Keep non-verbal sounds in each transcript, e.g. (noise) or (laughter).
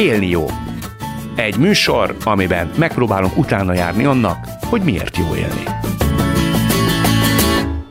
Élni jó. Egy műsor, amiben megpróbálunk utána járni annak, hogy miért jó élni.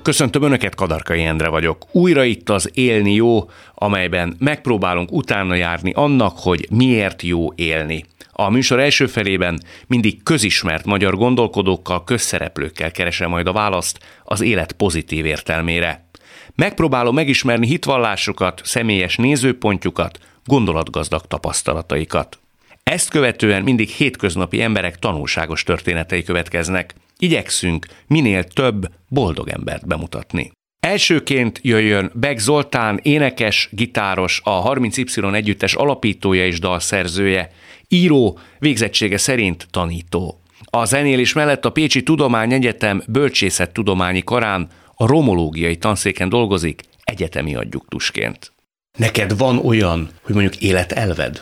Köszöntöm Önöket, Kadarkai Endre vagyok. Újra itt az Élni jó, amelyben megpróbálunk utána járni annak, hogy miért jó élni. A műsor első felében mindig közismert magyar gondolkodókkal, közszereplőkkel keresem majd a választ az élet pozitív értelmére. Megpróbálom megismerni hitvallásukat, személyes nézőpontjukat, gondolatgazdag tapasztalataikat. Ezt követően mindig hétköznapi emberek tanulságos történetei következnek. Igyekszünk minél több boldog embert bemutatni. Elsőként jöjjön Beg Zoltán, énekes, gitáros, a 30Y együttes alapítója és dalszerzője, író, végzettsége szerint tanító. A zenélés mellett a Pécsi Tudományegyetem bölcsészettudományi karán a romológiai tanszéken dolgozik egyetemi adjuktusként. Neked van olyan, hogy mondjuk életelved?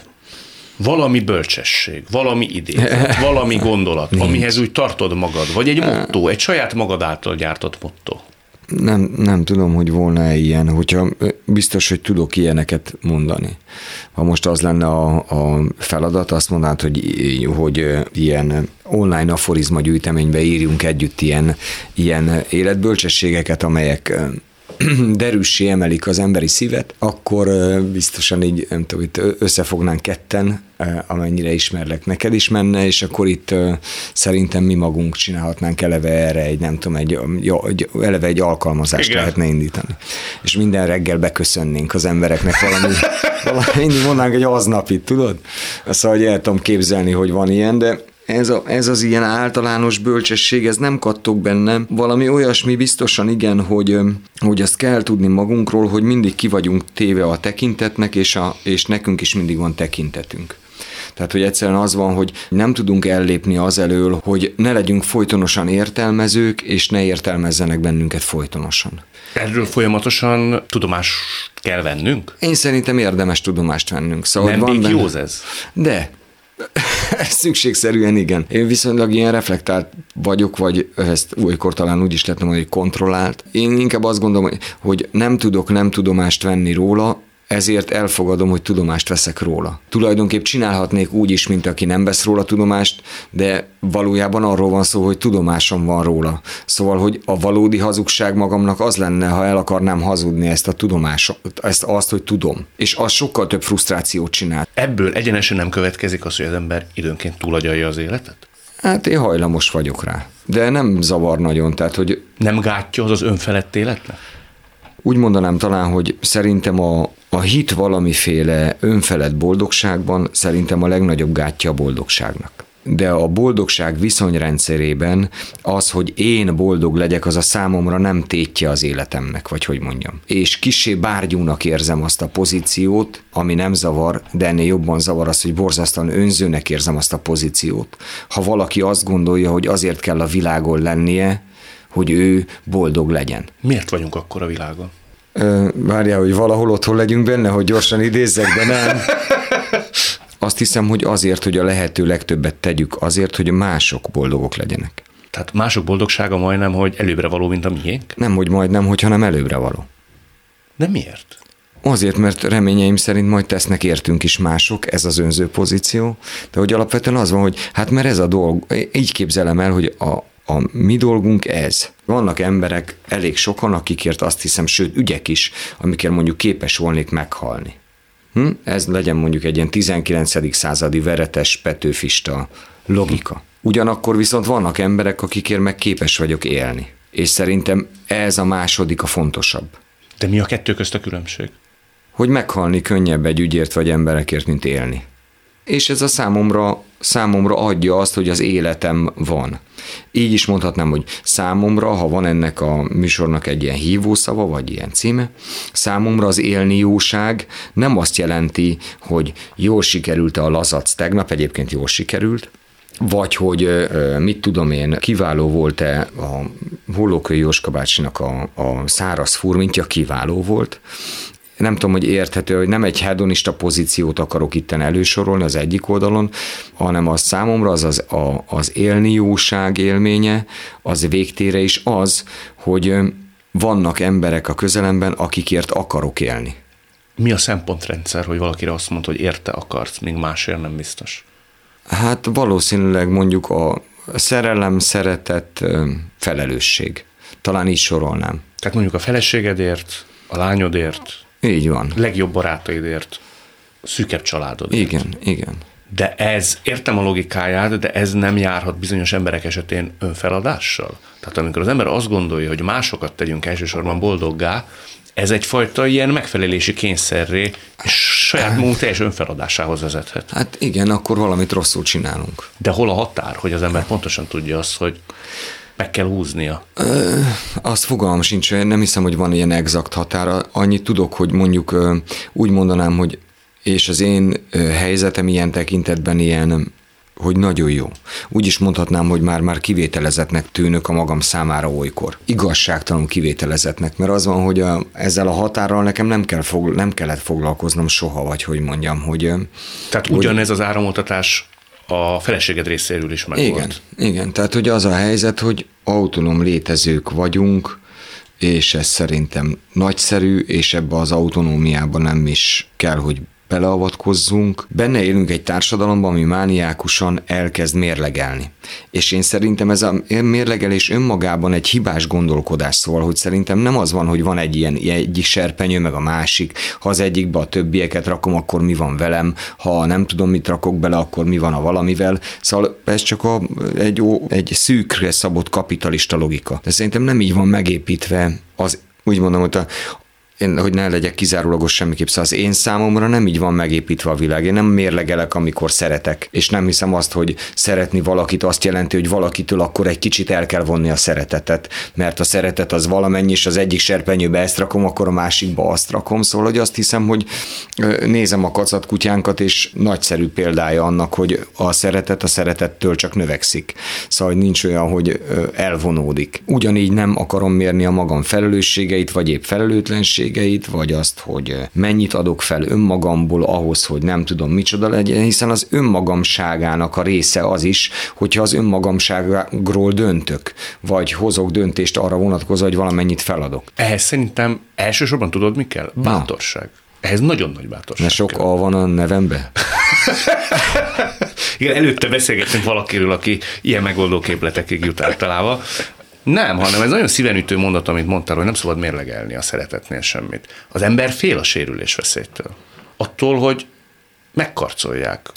Valami bölcsesség, valami idézet, (laughs) valami gondolat, amihez úgy tartod magad, vagy egy motto, egy saját magad által gyártott motto. Nem, nem tudom, hogy volna-e ilyen, hogyha biztos, hogy tudok ilyeneket mondani. Ha most az lenne a, a feladat, azt mondanád, hogy, hogy ilyen online aforizma gyűjteménybe írjunk együtt ilyen, ilyen életbölcsességeket, amelyek (clears throat) derűssé emelik az emberi szívet, akkor biztosan így, nem tudom, itt összefognánk ketten, amennyire ismerlek, neked is menne, és akkor itt szerintem mi magunk csinálhatnánk eleve erre egy, nem tudom, egy, egy eleve egy alkalmazást Igen. lehetne indítani. És minden reggel beköszönnénk az embereknek valami, (laughs) valami mindig mondanánk egy aznapit, tudod? Szóval, hogy el tudom képzelni, hogy van ilyen, de ez, a, ez az ilyen általános bölcsesség, ez nem kattog bennem. Valami olyasmi biztosan igen, hogy, hogy azt kell tudni magunkról, hogy mindig ki vagyunk téve a tekintetnek, és, a, és nekünk is mindig van tekintetünk. Tehát, hogy egyszerűen az van, hogy nem tudunk ellépni az elől, hogy ne legyünk folytonosan értelmezők, és ne értelmezzenek bennünket folytonosan. Erről folyamatosan tudomást kell vennünk? Én szerintem érdemes tudomást vennünk. Szóval nem van benne... ez? De, (laughs) Szükségszerűen igen. Én viszonylag ilyen reflektált vagyok, vagy ezt olykor talán úgy is lehetne mondani, hogy kontrollált. Én inkább azt gondolom, hogy nem tudok nem tudomást venni róla, ezért elfogadom, hogy tudomást veszek róla. Tulajdonképp csinálhatnék úgy is, mint aki nem vesz róla tudomást, de valójában arról van szó, hogy tudomásom van róla. Szóval, hogy a valódi hazugság magamnak az lenne, ha el akarnám hazudni ezt a tudomást, ezt azt, hogy tudom. És az sokkal több frusztrációt csinál. Ebből egyenesen nem következik az, hogy az ember időnként túlagyalja az életet? Hát én hajlamos vagyok rá. De nem zavar nagyon, tehát hogy... Nem gátja az az önfelett életnek? Úgy mondanám talán, hogy szerintem a, a hit valamiféle önfelett boldogságban szerintem a legnagyobb gátja a boldogságnak de a boldogság viszonyrendszerében az, hogy én boldog legyek, az a számomra nem tétje az életemnek, vagy hogy mondjam. És kisé bárgyúnak érzem azt a pozíciót, ami nem zavar, de ennél jobban zavar az, hogy borzasztóan önzőnek érzem azt a pozíciót. Ha valaki azt gondolja, hogy azért kell a világon lennie, hogy ő boldog legyen. Miért vagyunk akkor a világon? Várjál, hogy valahol otthon legyünk benne, hogy gyorsan idézzek, de nem. (laughs) Azt hiszem, hogy azért, hogy a lehető legtöbbet tegyük, azért, hogy mások boldogok legyenek. Tehát mások boldogsága majdnem, hogy előbbre való, mint a miénk? Nem, hogy majdnem, hogy hanem előbbre való. De miért? Azért, mert reményeim szerint majd tesznek értünk is mások, ez az önző pozíció, de hogy alapvetően az van, hogy hát mert ez a dolg, így képzelem el, hogy a, a mi dolgunk ez. Vannak emberek, elég sokan, akikért azt hiszem, sőt ügyek is, amikért mondjuk képes volnék meghalni. Hm? Ez legyen mondjuk egy ilyen 19. századi veretes petőfista logika. Ugyanakkor viszont vannak emberek, akikért meg képes vagyok élni. És szerintem ez a második a fontosabb. De mi a kettő közt a különbség? Hogy meghalni könnyebb egy ügyért vagy emberekért, mint élni és ez a számomra, számomra adja azt, hogy az életem van. Így is mondhatnám, hogy számomra, ha van ennek a műsornak egy ilyen hívószava, vagy ilyen címe, számomra az élni jóság nem azt jelenti, hogy jól sikerült a lazac tegnap, egyébként jól sikerült, vagy hogy mit tudom én, kiváló volt-e a Hollókai Jóska bácsinak a, a száraz furmintja, kiváló volt, nem tudom, hogy érthető, hogy nem egy hedonista pozíciót akarok itten elősorolni az egyik oldalon, hanem az számomra az az, a, az élni jóság élménye, az végtére is az, hogy vannak emberek a közelemben, akikért akarok élni. Mi a szempontrendszer, hogy valakire azt mondta, hogy érte akarsz, még másért nem biztos? Hát valószínűleg mondjuk a szerelem, szeretet, felelősség. Talán így sorolnám. Tehát mondjuk a feleségedért, a lányodért, így van. legjobb barátaidért, szűkebb családod. Igen, igen. De ez, értem a logikáját, de ez nem járhat bizonyos emberek esetén önfeladással? Tehát amikor az ember azt gondolja, hogy másokat tegyünk elsősorban boldoggá, ez egyfajta ilyen megfelelési kényszerré, és saját magunk teljes önfeladásához vezethet. Hát igen, akkor valamit rosszul csinálunk. De hol a határ, hogy az ember pontosan tudja azt, hogy meg kell húznia? Ö, azt fogalmam sincs, nem hiszem, hogy van ilyen exakt határa. Annyit tudok, hogy mondjuk úgy mondanám, hogy és az én helyzetem ilyen tekintetben ilyen hogy nagyon jó. Úgy is mondhatnám, hogy már-már kivételezetnek tűnök a magam számára olykor. Igazságtalan kivételezetnek, mert az van, hogy a, ezzel a határral nekem nem, kell fog, nem kellett foglalkoznom soha, vagy hogy mondjam, hogy... Tehát hogy, ugyanez az áramoltatás a feleséged részéről is meg Igen, igen. Tehát, hogy az a helyzet, hogy autonóm létezők vagyunk, és ez szerintem nagyszerű, és ebbe az autonómiában nem is kell, hogy beleavatkozzunk. Benne élünk egy társadalomban, ami mániákusan elkezd mérlegelni. És én szerintem ez a mérlegelés önmagában egy hibás gondolkodás, szóval, hogy szerintem nem az van, hogy van egy ilyen egyik serpenyő, meg a másik, ha az egyikbe a többieket rakom, akkor mi van velem, ha nem tudom, mit rakok bele, akkor mi van a valamivel. Szóval ez csak a, egy, egy szűkre szabott kapitalista logika. De szerintem nem így van megépítve az úgy mondom, hogy a, én, hogy ne legyek kizárólagos semmiképp, szóval az én számomra nem így van megépítve a világ. Én nem mérlegelek, amikor szeretek, és nem hiszem azt, hogy szeretni valakit azt jelenti, hogy valakitől akkor egy kicsit el kell vonni a szeretetet, mert a szeretet az valamennyi, és az egyik serpenyőbe ezt rakom, akkor a másikba azt rakom. Szóval, hogy azt hiszem, hogy nézem a kacat kutyánkat, és nagyszerű példája annak, hogy a szeretet a szeretettől csak növekszik. Szóval, hogy nincs olyan, hogy elvonódik. Ugyanígy nem akarom mérni a magam felelősségeit, vagy épp felelőtlenség, képességeit, vagy azt, hogy mennyit adok fel önmagamból ahhoz, hogy nem tudom micsoda legyen, hiszen az önmagamságának a része az is, hogyha az önmagamságról döntök, vagy hozok döntést arra vonatkozó, hogy valamennyit feladok. Ehhez szerintem elsősorban tudod, mi kell? Bátorság. Na. Ehhez nagyon nagy bátorság. Ne sok kell. A van a nevembe? (laughs) Igen, előtte beszélgettünk valakiről, aki ilyen megoldó képletekig jut általában. Nem, hanem ez nagyon szívenütő mondat, amit mondtál, hogy nem szabad mérlegelni a szeretetnél semmit. Az ember fél a sérülés veszélytől. Attól, hogy megkarcolják.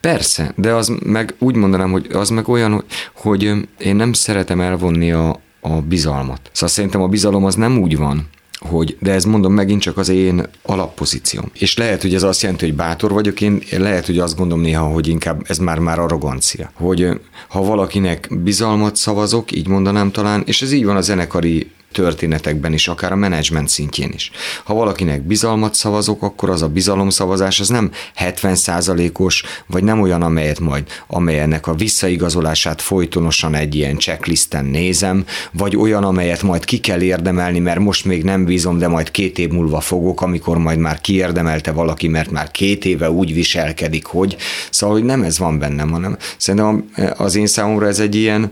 Persze, de az meg úgy mondanám, hogy az meg olyan, hogy, én nem szeretem elvonni a, a bizalmat. Szóval szerintem a bizalom az nem úgy van, hogy, de ez mondom megint csak az én alappozícióm. És lehet, hogy ez azt jelenti, hogy bátor vagyok, én lehet, hogy azt gondolom néha, hogy inkább ez már-már arrogancia. Hogy ha valakinek bizalmat szavazok, így mondanám talán, és ez így van a zenekari történetekben is, akár a menedzsment szintjén is. Ha valakinek bizalmat szavazok, akkor az a bizalomszavazás az nem 70%-os, vagy nem olyan, amelyet majd, amelyennek a visszaigazolását folytonosan egy ilyen checklisten nézem, vagy olyan, amelyet majd ki kell érdemelni, mert most még nem bízom, de majd két év múlva fogok, amikor majd már kiérdemelte valaki, mert már két éve úgy viselkedik, hogy szóval, hogy nem ez van bennem, hanem szerintem az én számomra ez egy ilyen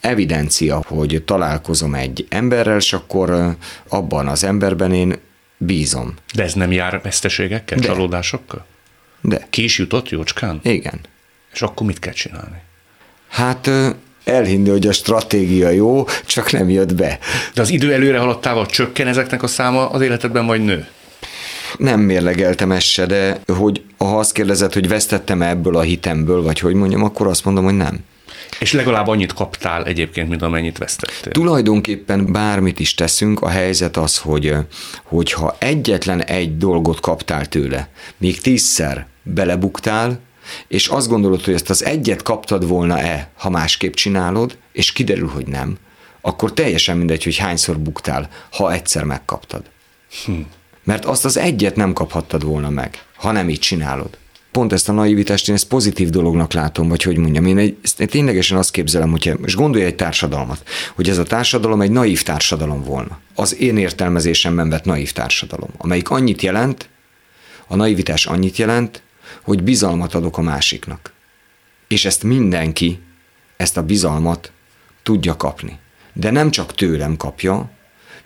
evidencia, hogy találkozom egy emberrel, és akkor abban az emberben én bízom. De ez nem jár veszteségekkel, De. csalódásokkal? De. Ki is jutott jócskán? Igen. És akkor mit kell csinálni? Hát elhinni, hogy a stratégia jó, csak nem jött be. De az idő előre haladtával csökken ezeknek a száma az életedben, vagy nő? Nem mérlegeltem ezt se, de hogy ha azt kérdezed, hogy vesztettem ebből a hitemből, vagy hogy mondjam, akkor azt mondom, hogy nem. És legalább annyit kaptál egyébként, mint amennyit vesztettél. Tulajdonképpen bármit is teszünk, a helyzet az, hogy hogyha egyetlen egy dolgot kaptál tőle, még tízszer belebuktál, és azt gondolod, hogy ezt az egyet kaptad volna-e, ha másképp csinálod, és kiderül, hogy nem, akkor teljesen mindegy, hogy hányszor buktál, ha egyszer megkaptad. Hm. Mert azt az egyet nem kaphattad volna meg, ha nem így csinálod pont ezt a naivitást én ezt pozitív dolognak látom, vagy hogy mondjam, én, egy, én ténylegesen azt képzelem, hogy és gondolj egy társadalmat, hogy ez a társadalom egy naív társadalom volna. Az én értelmezésemben vett naív társadalom, amelyik annyit jelent, a naivitás annyit jelent, hogy bizalmat adok a másiknak. És ezt mindenki, ezt a bizalmat tudja kapni. De nem csak tőlem kapja,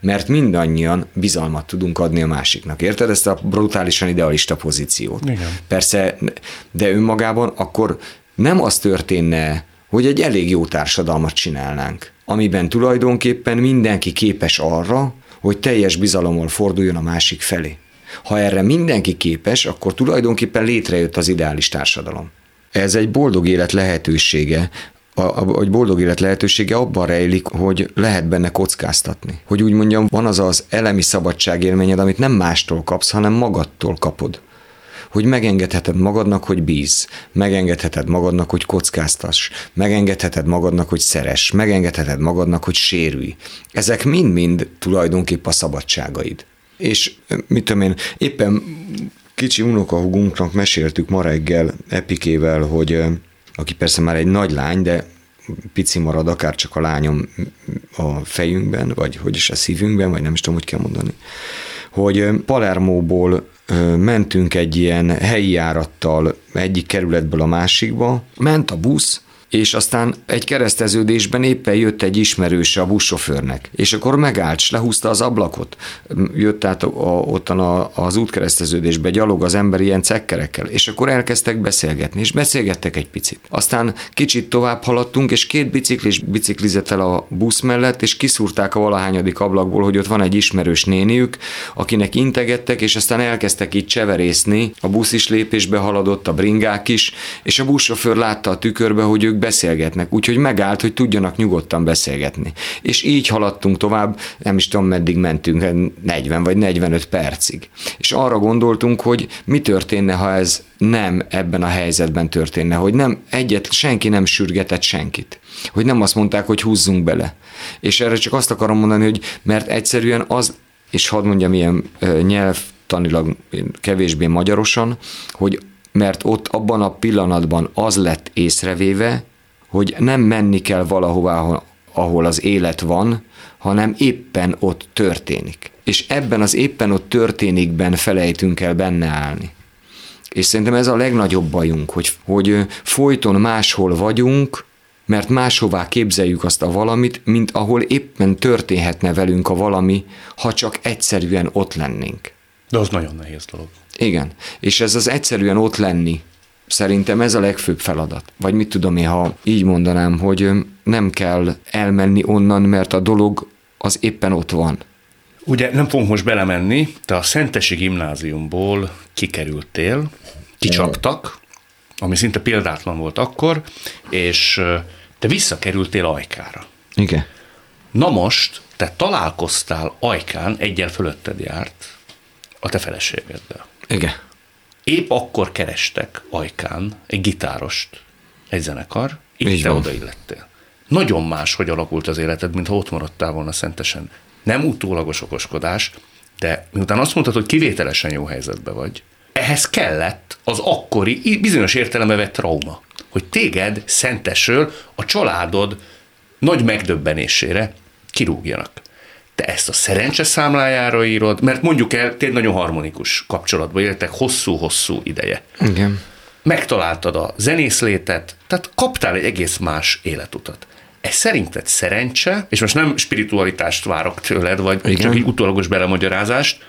mert mindannyian bizalmat tudunk adni a másiknak. Érted ezt a brutálisan idealista pozíciót? Igen. Persze, de önmagában akkor nem az történne, hogy egy elég jó társadalmat csinálnánk, amiben tulajdonképpen mindenki képes arra, hogy teljes bizalommal forduljon a másik felé. Ha erre mindenki képes, akkor tulajdonképpen létrejött az ideális társadalom. Ez egy boldog élet lehetősége, a, a, boldog élet lehetősége abban rejlik, hogy lehet benne kockáztatni. Hogy úgy mondjam, van az az elemi szabadságélményed, amit nem mástól kapsz, hanem magadtól kapod hogy megengedheted magadnak, hogy bíz, megengedheted magadnak, hogy kockáztass, megengedheted magadnak, hogy szeres, megengedheted magadnak, hogy sérülj. Ezek mind-mind tulajdonképp a szabadságaid. És mit tudom én, éppen kicsi unokahugunknak meséltük ma reggel Epikével, hogy aki persze már egy nagy lány, de pici marad akár csak a lányom a fejünkben, vagy hogy is a szívünkben, vagy nem is tudom, hogy kell mondani, hogy Palermóból mentünk egy ilyen helyi járattal egyik kerületből a másikba, ment a busz, és aztán egy kereszteződésben éppen jött egy ismerőse a buszsofőrnek, és akkor megállt, és lehúzta az ablakot. Jött át a, ottan a, az útkereszteződésbe gyalog az ember ilyen cekkerekkel, és akkor elkezdtek beszélgetni, és beszélgettek egy picit. Aztán kicsit tovább haladtunk, és két biciklis biciklizett el a busz mellett, és kiszúrták a valahányadik ablakból, hogy ott van egy ismerős néniük, akinek integettek, és aztán elkezdtek itt cseverészni, a busz is lépésbe haladott, a bringák is, és a buszsofőr látta a tükörbe, hogy ők beszélgetnek, úgyhogy megállt, hogy tudjanak nyugodtan beszélgetni. És így haladtunk tovább, nem is tudom, meddig mentünk, 40 vagy 45 percig. És arra gondoltunk, hogy mi történne, ha ez nem ebben a helyzetben történne, hogy nem egyet, senki nem sürgetett senkit. Hogy nem azt mondták, hogy húzzunk bele. És erre csak azt akarom mondani, hogy mert egyszerűen az, és hadd mondjam ilyen nyelvtanilag kevésbé magyarosan, hogy mert ott abban a pillanatban az lett észrevéve, hogy nem menni kell valahová, ahol az élet van, hanem éppen ott történik. És ebben az éppen ott történikben felejtünk el benne állni. És szerintem ez a legnagyobb bajunk, hogy, hogy folyton máshol vagyunk, mert máshová képzeljük azt a valamit, mint ahol éppen történhetne velünk a valami, ha csak egyszerűen ott lennénk. De az nagyon nehéz dolog. Igen, és ez az egyszerűen ott lenni, Szerintem ez a legfőbb feladat. Vagy mit tudom én, ha így mondanám, hogy nem kell elmenni onnan, mert a dolog az éppen ott van. Ugye nem fogunk most belemenni, te a Szentesi gimnáziumból kikerültél, kicsaptak, ami szinte példátlan volt akkor, és te visszakerültél Ajkára. Igen. Na most, te találkoztál Ajkán, egyel fölötted járt a te feleségeddel. Igen. Épp akkor kerestek Ajkán egy gitárost, egy zenekar, így, így te odaillettél. Nagyon más, hogy alakult az életed, mintha ott maradtál volna szentesen. Nem utólagos okoskodás, de miután azt mondtad, hogy kivételesen jó helyzetben vagy, ehhez kellett az akkori, bizonyos értelembe vett trauma, hogy téged szentesről a családod nagy megdöbbenésére kirúgjanak te ezt a szerencse számlájára írod, mert mondjuk el, tényleg nagyon harmonikus kapcsolatban éltek hosszú-hosszú ideje. Igen. Megtaláltad a zenészlétet, tehát kaptál egy egész más életutat. Ez szerinted szerencse, és most nem spiritualitást várok tőled, vagy Igen. csak egy utólagos belemagyarázást,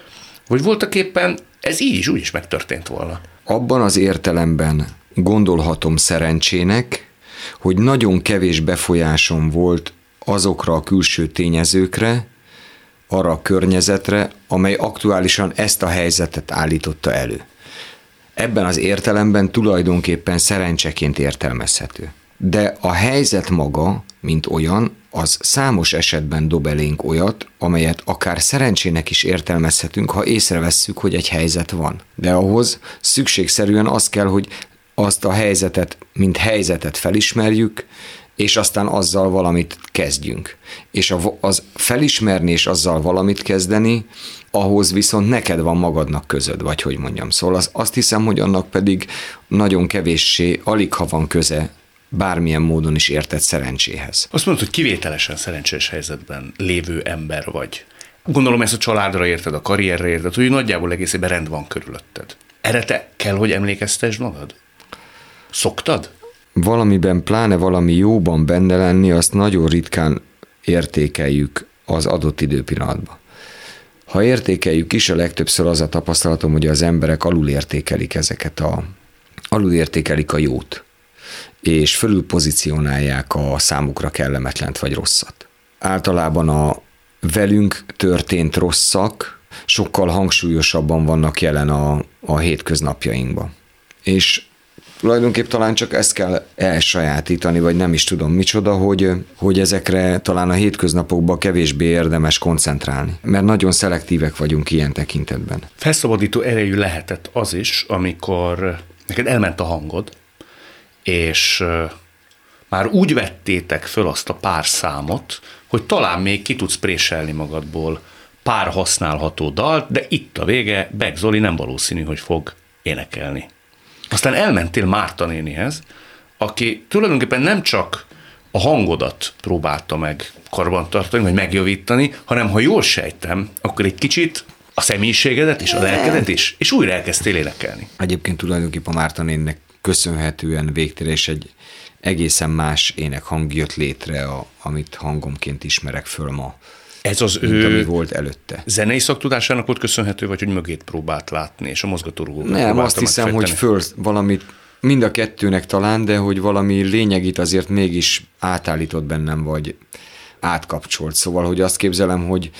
hogy voltak éppen ez így is úgy is megtörtént volna. Abban az értelemben gondolhatom szerencsének, hogy nagyon kevés befolyásom volt azokra a külső tényezőkre, arra a környezetre, amely aktuálisan ezt a helyzetet állította elő. Ebben az értelemben tulajdonképpen szerencseként értelmezhető. De a helyzet maga, mint olyan, az számos esetben dob elénk olyat, amelyet akár szerencsének is értelmezhetünk, ha észrevesszük, hogy egy helyzet van. De ahhoz szükségszerűen az kell, hogy azt a helyzetet, mint helyzetet felismerjük, és aztán azzal valamit kezdjünk. És az felismerni és azzal valamit kezdeni, ahhoz viszont neked van magadnak közöd, vagy hogy mondjam. Szóval az, azt hiszem, hogy annak pedig nagyon kevéssé, alig ha van köze bármilyen módon is értett szerencséhez. Azt mondod, hogy kivételesen szerencsés helyzetben lévő ember vagy. Gondolom ezt a családra érted, a karrierre érted, hogy nagyjából egészében rend van körülötted. Erre te kell, hogy emlékeztesd magad? Szoktad? Valamiben, pláne valami jóban benne lenni, azt nagyon ritkán értékeljük az adott időpillanatban. Ha értékeljük is, a legtöbbször az a tapasztalatom, hogy az emberek alulértékelik ezeket a, alulértékelik a jót, és fölül pozícionálják a számukra kellemetlent vagy rosszat. Általában a velünk történt rosszak sokkal hangsúlyosabban vannak jelen a, a hétköznapjainkban. És tulajdonképp talán csak ezt kell elsajátítani, vagy nem is tudom micsoda, hogy, hogy ezekre talán a hétköznapokban kevésbé érdemes koncentrálni, mert nagyon szelektívek vagyunk ilyen tekintetben. Felszabadító erejű lehetett az is, amikor neked elment a hangod, és már úgy vettétek föl azt a pár számot, hogy talán még ki tudsz préselni magadból pár használható dalt, de itt a vége, Beck Zoli nem valószínű, hogy fog énekelni. Aztán elmentél Márta nénihez, aki tulajdonképpen nem csak a hangodat próbálta meg karbantartani, vagy megjavítani, hanem ha jól sejtem, akkor egy kicsit a személyiségedet és a lelkedet is, és újra elkezdtél énekelni. Egyébként tulajdonképpen Márta néninek köszönhetően végtére és egy egészen más ének hang jött létre, a, amit hangomként ismerek föl ma. Ez az mint ő ami volt előtte. zenei szaktudásának volt köszönhető, vagy hogy mögét próbált látni, és a mozgatórugókat Nem, azt hiszem, hogy megfejteni? föl valamit, mind a kettőnek talán, de hogy valami lényegit azért mégis átállított bennem, vagy átkapcsolt. Szóval, hogy azt képzelem, hogy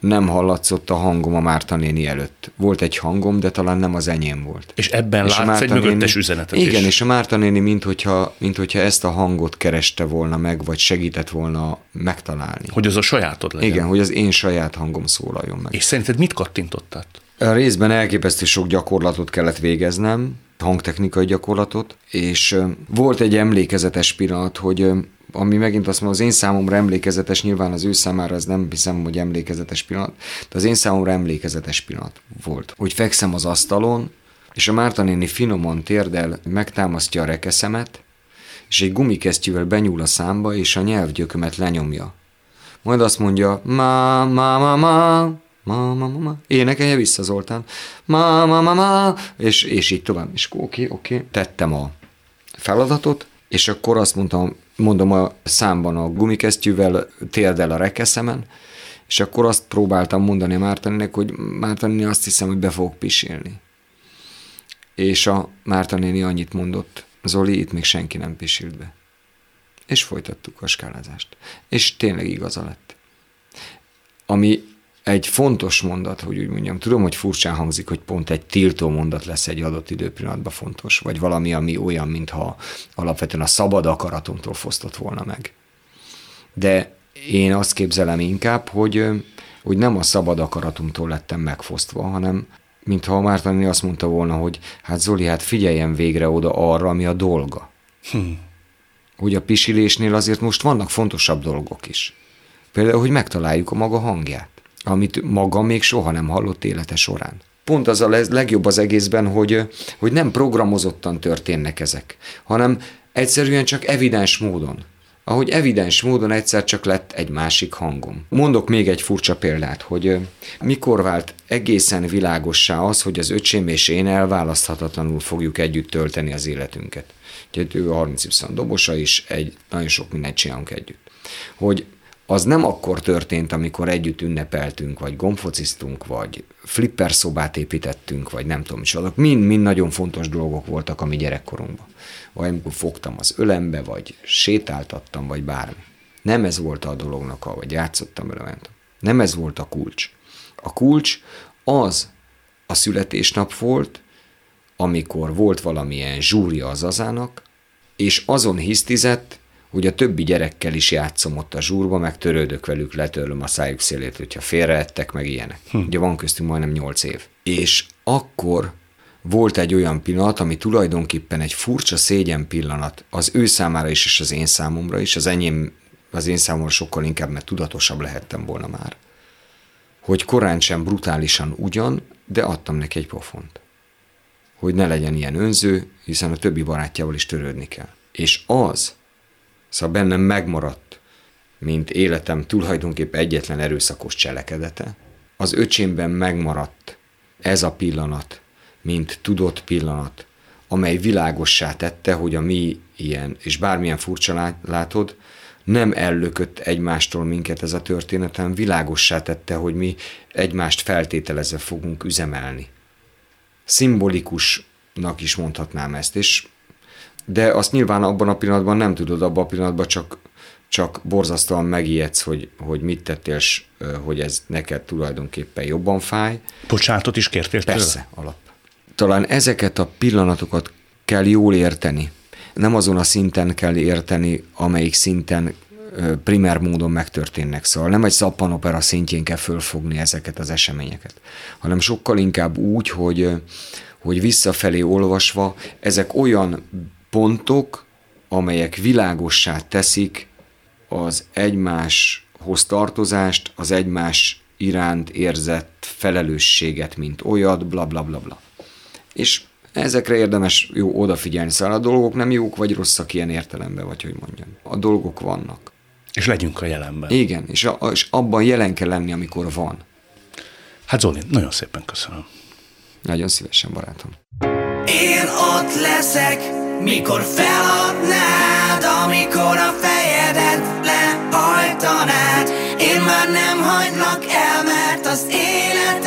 nem hallatszott a hangom a Márta néni előtt. Volt egy hangom, de talán nem az enyém volt. És ebben És látsz egy mögöttes üzenetet Igen, is. és a Márta néni, mint hogyha, mint hogyha ezt a hangot kereste volna meg, vagy segített volna megtalálni. Hogy az a sajátod legyen. Igen, hogy az én saját hangom szólaljon meg. És szerinted mit kattintott át? A részben elképesztő sok gyakorlatot kellett végeznem, hangtechnikai gyakorlatot, és volt egy emlékezetes pillanat, hogy ami megint azt mondom, az én számomra emlékezetes, nyilván az ő számára az nem hiszem, hogy emlékezetes pillanat, de az én számomra emlékezetes pillanat volt. Hogy fekszem az asztalon, és a Márta néni finoman térdel megtámasztja a rekeszemet, és egy gumikesztyűvel benyúl a számba, és a nyelvgyökömet lenyomja. Majd azt mondja, ma, ma, ma, ma, ma, ma, ma, ma. énekelje vissza Zoltán, ma, ma, ma, ma, és, és így tovább. És oké, oké, tettem a feladatot, és akkor azt mondtam, mondom a számban a gumikesztyűvel, térdel a rekeszemen, és akkor azt próbáltam mondani Mártaninek, hogy Márta néni azt hiszem, hogy be fogok pisilni. És a Márta néni annyit mondott, Zoli, itt még senki nem pisilt be. És folytattuk a skálázást. És tényleg igaza lett. Ami egy fontos mondat, hogy úgy mondjam, tudom, hogy furcsán hangzik, hogy pont egy tiltó mondat lesz egy adott időpillanatban fontos, vagy valami, ami olyan, mintha alapvetően a szabad akaratomtól fosztott volna meg. De én azt képzelem inkább, hogy, hogy nem a szabad akaratomtól lettem megfosztva, hanem mintha a Mártani azt mondta volna, hogy hát Zoli, hát figyeljen végre oda arra, ami a dolga. Hogy a pisilésnél azért most vannak fontosabb dolgok is. Például, hogy megtaláljuk a maga hangját, amit maga még soha nem hallott élete során. Pont az a le- legjobb az egészben, hogy, hogy nem programozottan történnek ezek, hanem egyszerűen csak evidens módon. Ahogy evidens módon egyszer csak lett egy másik hangom. Mondok még egy furcsa példát, hogy mikor vált egészen világossá az, hogy az öcsém és én elválaszthatatlanul fogjuk együtt tölteni az életünket. Úgyhogy ő a 30 y dobosa is, egy, nagyon sok mindent csinálunk együtt. Hogy az nem akkor történt, amikor együtt ünnepeltünk, vagy gombfociztunk, vagy flipper szobát építettünk, vagy nem tudom is, azok mind-mind nagyon fontos dolgok voltak a mi gyerekkorunkban. Vagy amikor fogtam az ölembe, vagy sétáltattam, vagy bármi. Nem ez volt a dolognak, vagy játszottam vele, tudom. Nem ez volt a kulcs. A kulcs az a születésnap volt, amikor volt valamilyen zsúrja az azának, és azon hisztizett, hogy a többi gyerekkel is játszom ott a zsúrba, meg törődök velük, letörlöm a szájuk szélét, hogyha félreettek, meg ilyenek. Hm. Ugye van köztünk majdnem nyolc év. És akkor volt egy olyan pillanat, ami tulajdonképpen egy furcsa szégyen pillanat az ő számára is, és az én számomra is, az enyém, az én számomra sokkal inkább, mert tudatosabb lehettem volna már, hogy korán sem brutálisan ugyan, de adtam neki egy pofont. Hogy ne legyen ilyen önző, hiszen a többi barátjával is törődni kell. És az, Szóval bennem megmaradt, mint életem tulajdonképp egyetlen erőszakos cselekedete. Az öcsémben megmaradt ez a pillanat, mint tudott pillanat, amely világossá tette, hogy a mi ilyen, és bármilyen furcsa lá- látod, nem ellökött egymástól minket ez a történet, hanem világossá tette, hogy mi egymást feltételezve fogunk üzemelni. Szimbolikusnak is mondhatnám ezt, és de azt nyilván abban a pillanatban nem tudod, abban a pillanatban csak, csak borzasztóan megijedsz, hogy, hogy mit tettél, és hogy ez neked tulajdonképpen jobban fáj. Bocsánatot is kértél Persze, tőle? alap. Talán ezeket a pillanatokat kell jól érteni. Nem azon a szinten kell érteni, amelyik szinten primer módon megtörténnek. Szóval nem egy szappanopera szintjén kell fölfogni ezeket az eseményeket, hanem sokkal inkább úgy, hogy, hogy visszafelé olvasva ezek olyan pontok, amelyek világossá teszik az egymáshoz tartozást, az egymás iránt érzett felelősséget, mint olyat, bla bla bla bla. És ezekre érdemes jó odafigyelni, szóval a dolgok nem jók vagy rosszak ilyen értelemben, vagy hogy mondjam. A dolgok vannak. És legyünk a jelenben. Igen, és, a, és abban jelen kell lenni, amikor van. Hát Zoli, nagyon szépen köszönöm. Nagyon szívesen, barátom. Én ott leszek, mikor feladnád, amikor a fejedet lehajtanád. Én már nem hagylak el, mert az életem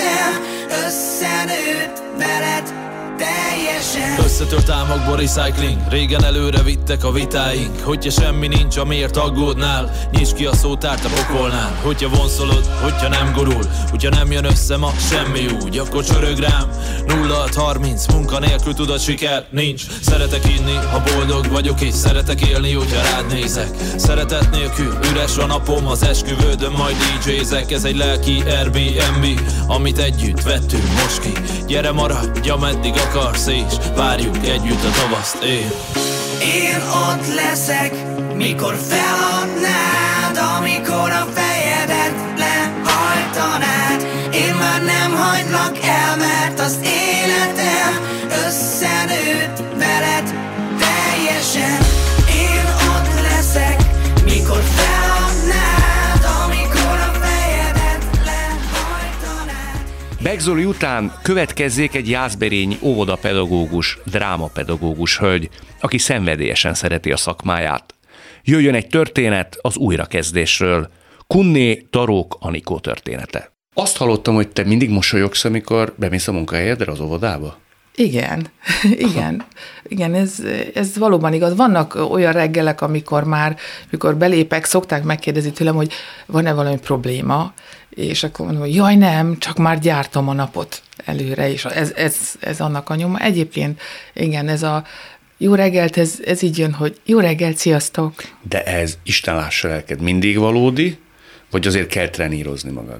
Összetört álmokból recycling Régen előre vittek a vitáink. Hogyha semmi nincs, amiért aggódnál Nyisd ki a szótárt a pokolnál. Hogyha vonszolod, hogyha nem gurul. Hogyha nem jön össze ma semmi úgy Akkor csörög rám. 0630 Munka nélkül tudod siker nincs. Szeretek inni, ha boldog vagyok És szeretek élni, hogyha rád nézek. Szeretet nélkül üres a napom Az esküvődön majd DJ-zek Ez egy lelki Airbnb Amit együtt vettünk most ki. Gyere maradj, ameddig akarsz És várjuk együtt a tavaszt én. Én ott leszek, mikor feladnád Amikor a fejedet lehajtanád. Én már nem hagylak el, mert az életem összenőtt veled teljesen. Én ott leszek, mikor feladnád Begzoli után következzék egy jászberényi óvodapedagógus, drámapedagógus hölgy, aki szenvedélyesen szereti a szakmáját. Jöjjön egy történet az újrakezdésről. Kunné Tarók Anikó története. Azt hallottam, hogy te mindig mosolyogsz, amikor bemész a munkahelyedre az óvodába? Igen, (laughs) igen, igen, ez, ez valóban igaz. Vannak olyan reggelek, amikor már, mikor belépek, szokták megkérdezni tőlem, hogy van-e valami probléma, és akkor mondom, hogy jaj nem, csak már gyártom a napot előre, és ez, ez, ez annak a nyoma. Egyébként, igen, ez a jó reggelt, ez, ez így jön, hogy jó reggelt, sziasztok. De ez Isten lássa lelked mindig valódi, vagy azért kell trenírozni magad?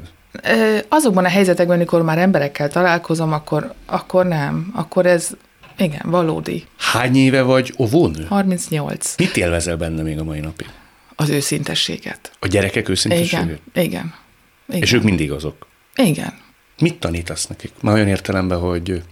Azokban a helyzetekben, amikor már emberekkel találkozom, akkor, akkor nem, akkor ez, igen, valódi. Hány éve vagy óvónő? 38. Mit élvezel benne még a mai napig? Az őszintességet. A gyerekek őszintességet? Igen, igen. Igen. És ők mindig azok. Igen. Mit tanítasz nekik? Már olyan értelemben, hogy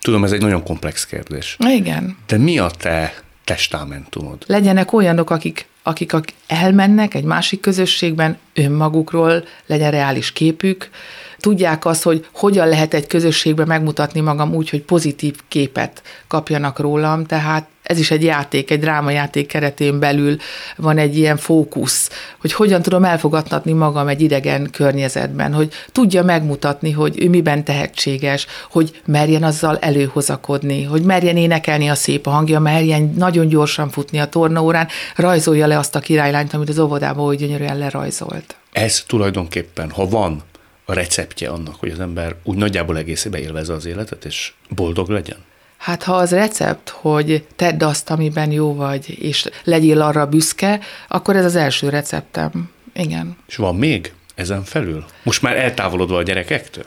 tudom, ez egy nagyon komplex kérdés. Igen. De mi a te testamentumod? Legyenek olyanok, akik, akik ak- elmennek egy másik közösségben önmagukról, legyen reális képük, tudják azt, hogy hogyan lehet egy közösségben megmutatni magam úgy, hogy pozitív képet kapjanak rólam, tehát ez is egy játék, egy drámajáték keretén belül van egy ilyen fókusz, hogy hogyan tudom elfogadtatni magam egy idegen környezetben, hogy tudja megmutatni, hogy ő miben tehetséges, hogy merjen azzal előhozakodni, hogy merjen énekelni a szép hangja, merjen nagyon gyorsan futni a tornaórán, rajzolja le azt a királylányt, amit az óvodában hogy gyönyörűen lerajzolt. Ez tulajdonképpen, ha van a receptje annak, hogy az ember úgy nagyjából egészében élvezze az életet, és boldog legyen? Hát ha az recept, hogy tedd azt, amiben jó vagy, és legyél arra büszke, akkor ez az első receptem. Igen. És van még ezen felül? Most már eltávolodva a gyerekektől?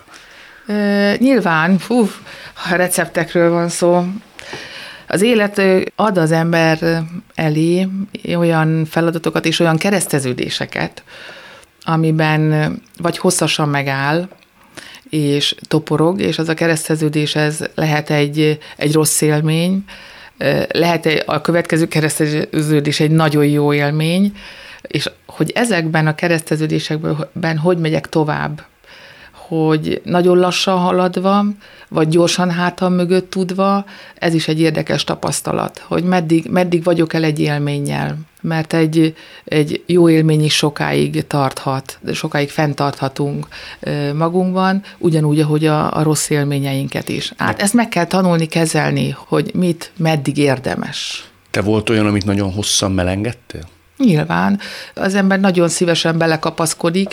Ö, nyilván, fú, ha receptekről van szó, az élet ad az ember elé olyan feladatokat és olyan kereszteződéseket, amiben vagy hosszasan megáll, és toporog, és az a kereszteződés ez lehet egy, egy rossz élmény, lehet a következő kereszteződés egy nagyon jó élmény, és hogy ezekben a kereszteződésekben hogy megyek tovább, hogy nagyon lassan haladva, vagy gyorsan hátam mögött tudva, ez is egy érdekes tapasztalat, hogy meddig, meddig vagyok el egy élménnyel, mert egy, egy jó élmény is sokáig tarthat, sokáig fenntarthatunk magunkban, ugyanúgy, ahogy a, a rossz élményeinket is. Hát ezt meg kell tanulni, kezelni, hogy mit, meddig érdemes. Te volt olyan, amit nagyon hosszan melengettél? Nyilván. Az ember nagyon szívesen belekapaszkodik,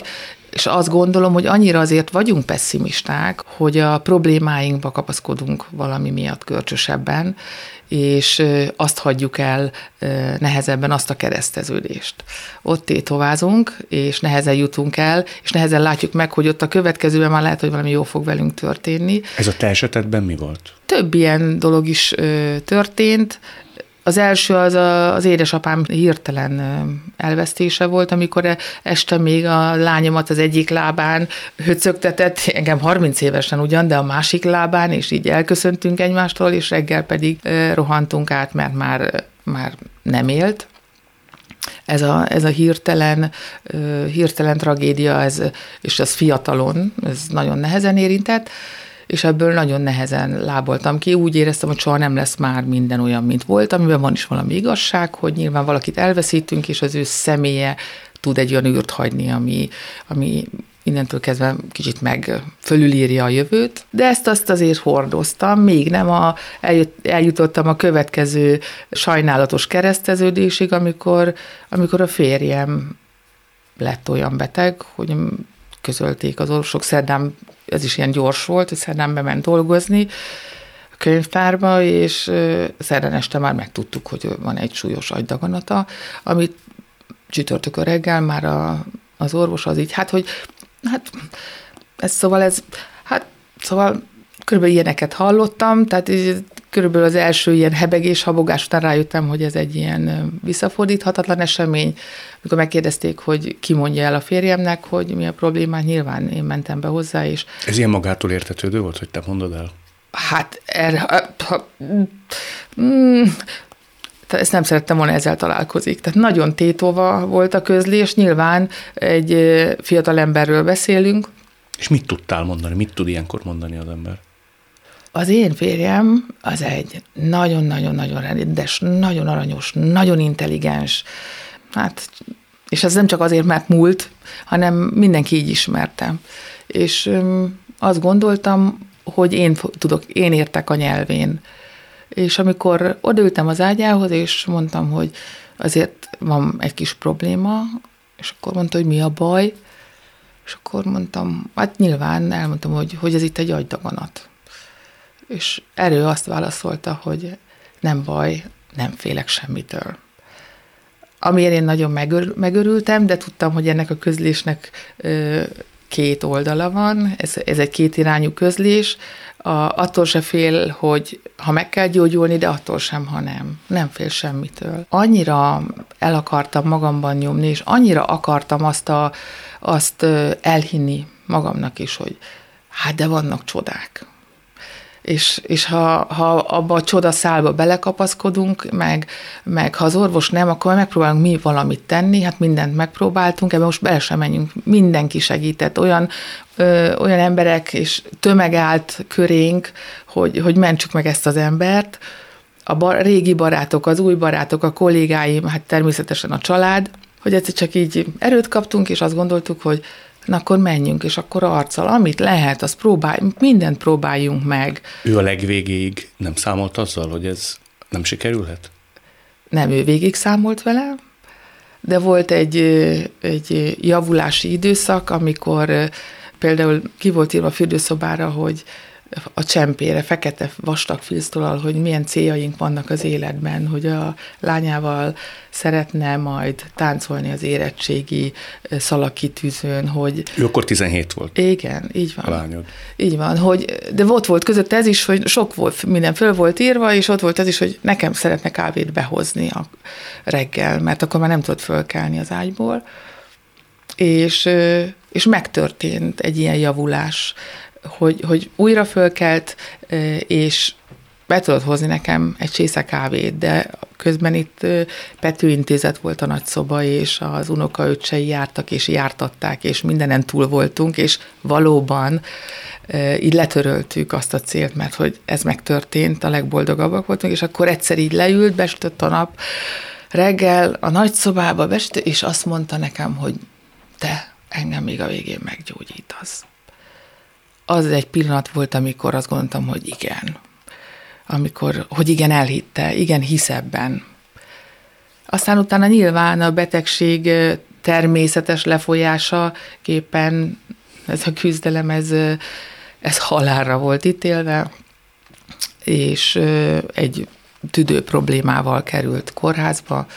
és azt gondolom, hogy annyira azért vagyunk pessimisták, hogy a problémáinkba kapaszkodunk valami miatt körcsösebben, és azt hagyjuk el nehezebben azt a kereszteződést. Ott tétovázunk, és nehezen jutunk el, és nehezen látjuk meg, hogy ott a következőben már lehet, hogy valami jó fog velünk történni. Ez a te esetedben mi volt? Több ilyen dolog is történt. Az első az a, az édesapám hirtelen elvesztése volt, amikor este még a lányomat az egyik lábán höcögtetett, engem 30 évesen ugyan, de a másik lábán, és így elköszöntünk egymástól, és reggel pedig rohantunk át, mert már, már nem élt. Ez a, ez a hirtelen, hirtelen tragédia, ez, és ez fiatalon, ez nagyon nehezen érintett és ebből nagyon nehezen láboltam ki. Úgy éreztem, hogy soha nem lesz már minden olyan, mint volt, amiben van is valami igazság, hogy nyilván valakit elveszítünk, és az ő személye tud egy olyan űrt hagyni, ami, ami innentől kezdve kicsit meg fölülírja a jövőt, de ezt azt azért hordoztam, még nem a, eljut, eljutottam a következő sajnálatos kereszteződésig, amikor, amikor a férjem lett olyan beteg, hogy közölték az orvosok, szerdán ez is ilyen gyors volt, hogy szerdán bement dolgozni a könyvtárba, és szerdán este már megtudtuk, hogy van egy súlyos agydaganata, amit csütörtökön reggel már a, az orvos az így, hát hogy hát ez szóval ez, hát szóval körülbelül ilyeneket hallottam, tehát körülbelül az első ilyen hebegés, habogás után rájöttem, hogy ez egy ilyen visszafordíthatatlan esemény. Amikor megkérdezték, hogy ki mondja el a férjemnek, hogy mi a problémát, nyilván én mentem be hozzá, és... Ez ilyen magától értetődő volt, hogy te mondod el? Hát erre... Mm, ezt nem szerettem volna ezzel találkozik. Tehát nagyon tétova volt a közlés, nyilván egy fiatal emberről beszélünk. És mit tudtál mondani? Mit tud ilyenkor mondani az ember? Az én férjem az egy nagyon-nagyon-nagyon rendes, nagyon aranyos, nagyon intelligens, hát, és ez nem csak azért, mert múlt, hanem mindenki így ismertem. És azt gondoltam, hogy én tudok, én értek a nyelvén. És amikor odaültem az ágyához, és mondtam, hogy azért van egy kis probléma, és akkor mondta, hogy mi a baj, és akkor mondtam, hát nyilván elmondtam, hogy, hogy ez itt egy agydaganat és erő azt válaszolta, hogy nem baj, nem félek semmitől. Amiért én nagyon megör, megörültem, de tudtam, hogy ennek a közlésnek ö, két oldala van, ez, ez egy kétirányú közlés, a, attól se fél, hogy ha meg kell gyógyulni, de attól sem, ha nem. Nem fél semmitől. Annyira el akartam magamban nyomni, és annyira akartam azt, a, azt elhinni magamnak is, hogy hát de vannak csodák és, és ha, ha abba a csodaszálba belekapaszkodunk, meg, meg ha az orvos nem, akkor megpróbálunk mi valamit tenni, hát mindent megpróbáltunk, ebben most bele sem menjünk, mindenki segített, olyan, ö, olyan emberek és tömeg állt körénk, hogy, hogy mentsük meg ezt az embert, a bar, régi barátok, az új barátok, a kollégáim, hát természetesen a család, hogy egyszer csak így erőt kaptunk, és azt gondoltuk, hogy na akkor menjünk, és akkor arccal, amit lehet, azt próbáljunk, mindent próbáljunk meg. Ő a legvégéig nem számolt azzal, hogy ez nem sikerülhet? Nem, ő végig számolt vele, de volt egy, egy javulási időszak, amikor például ki volt írva a fürdőszobára, hogy a csempére, fekete vastag filztolal, hogy milyen céljaink vannak az életben, hogy a lányával szeretne majd táncolni az érettségi szalakitűzőn, hogy... Ő akkor 17 volt. Igen, így van. A lányod. Így van, hogy, de ott volt között ez is, hogy sok volt, minden föl volt írva, és ott volt ez is, hogy nekem szeretne kávét behozni a reggel, mert akkor már nem tudott fölkelni az ágyból. És, és megtörtént egy ilyen javulás hogy, hogy újra fölkelt, és be tudod hozni nekem egy csésze kávét, de közben itt Pető intézet volt a nagyszoba, és az unokaöcsei jártak, és jártatták, és mindenen túl voltunk, és valóban így letöröltük azt a célt, mert hogy ez megtörtént, a legboldogabbak voltunk, és akkor egyszer így leült, besütött a nap, reggel a nagyszobába besütött, és azt mondta nekem, hogy te engem még a végén meggyógyítasz. Az egy pillanat volt, amikor azt gondoltam, hogy igen. Amikor, hogy igen, elhitte, igen, hisz ebben. Aztán utána nyilván a betegség természetes lefolyása képen ez a küzdelem, ez, ez halálra volt ítélve, és egy tüdő problémával került kórházba,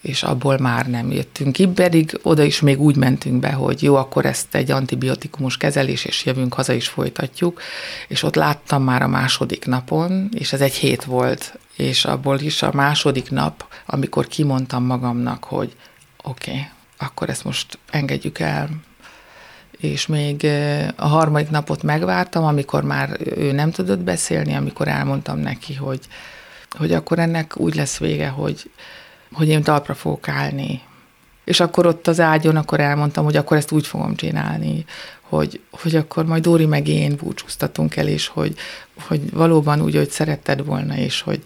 és abból már nem jöttünk ki, pedig oda is még úgy mentünk be, hogy jó, akkor ezt egy antibiotikumos kezelés, és jövünk haza is folytatjuk, és ott láttam már a második napon, és ez egy hét volt, és abból is a második nap, amikor kimondtam magamnak, hogy oké, okay, akkor ezt most engedjük el, és még a harmadik napot megvártam, amikor már ő nem tudott beszélni, amikor elmondtam neki, hogy, hogy akkor ennek úgy lesz vége, hogy, hogy én talpra fogok állni. És akkor ott az ágyon, akkor elmondtam, hogy akkor ezt úgy fogom csinálni, hogy, hogy akkor majd Dóri meg én búcsúztatunk el, és hogy, hogy valóban úgy, hogy szeretted volna, és hogy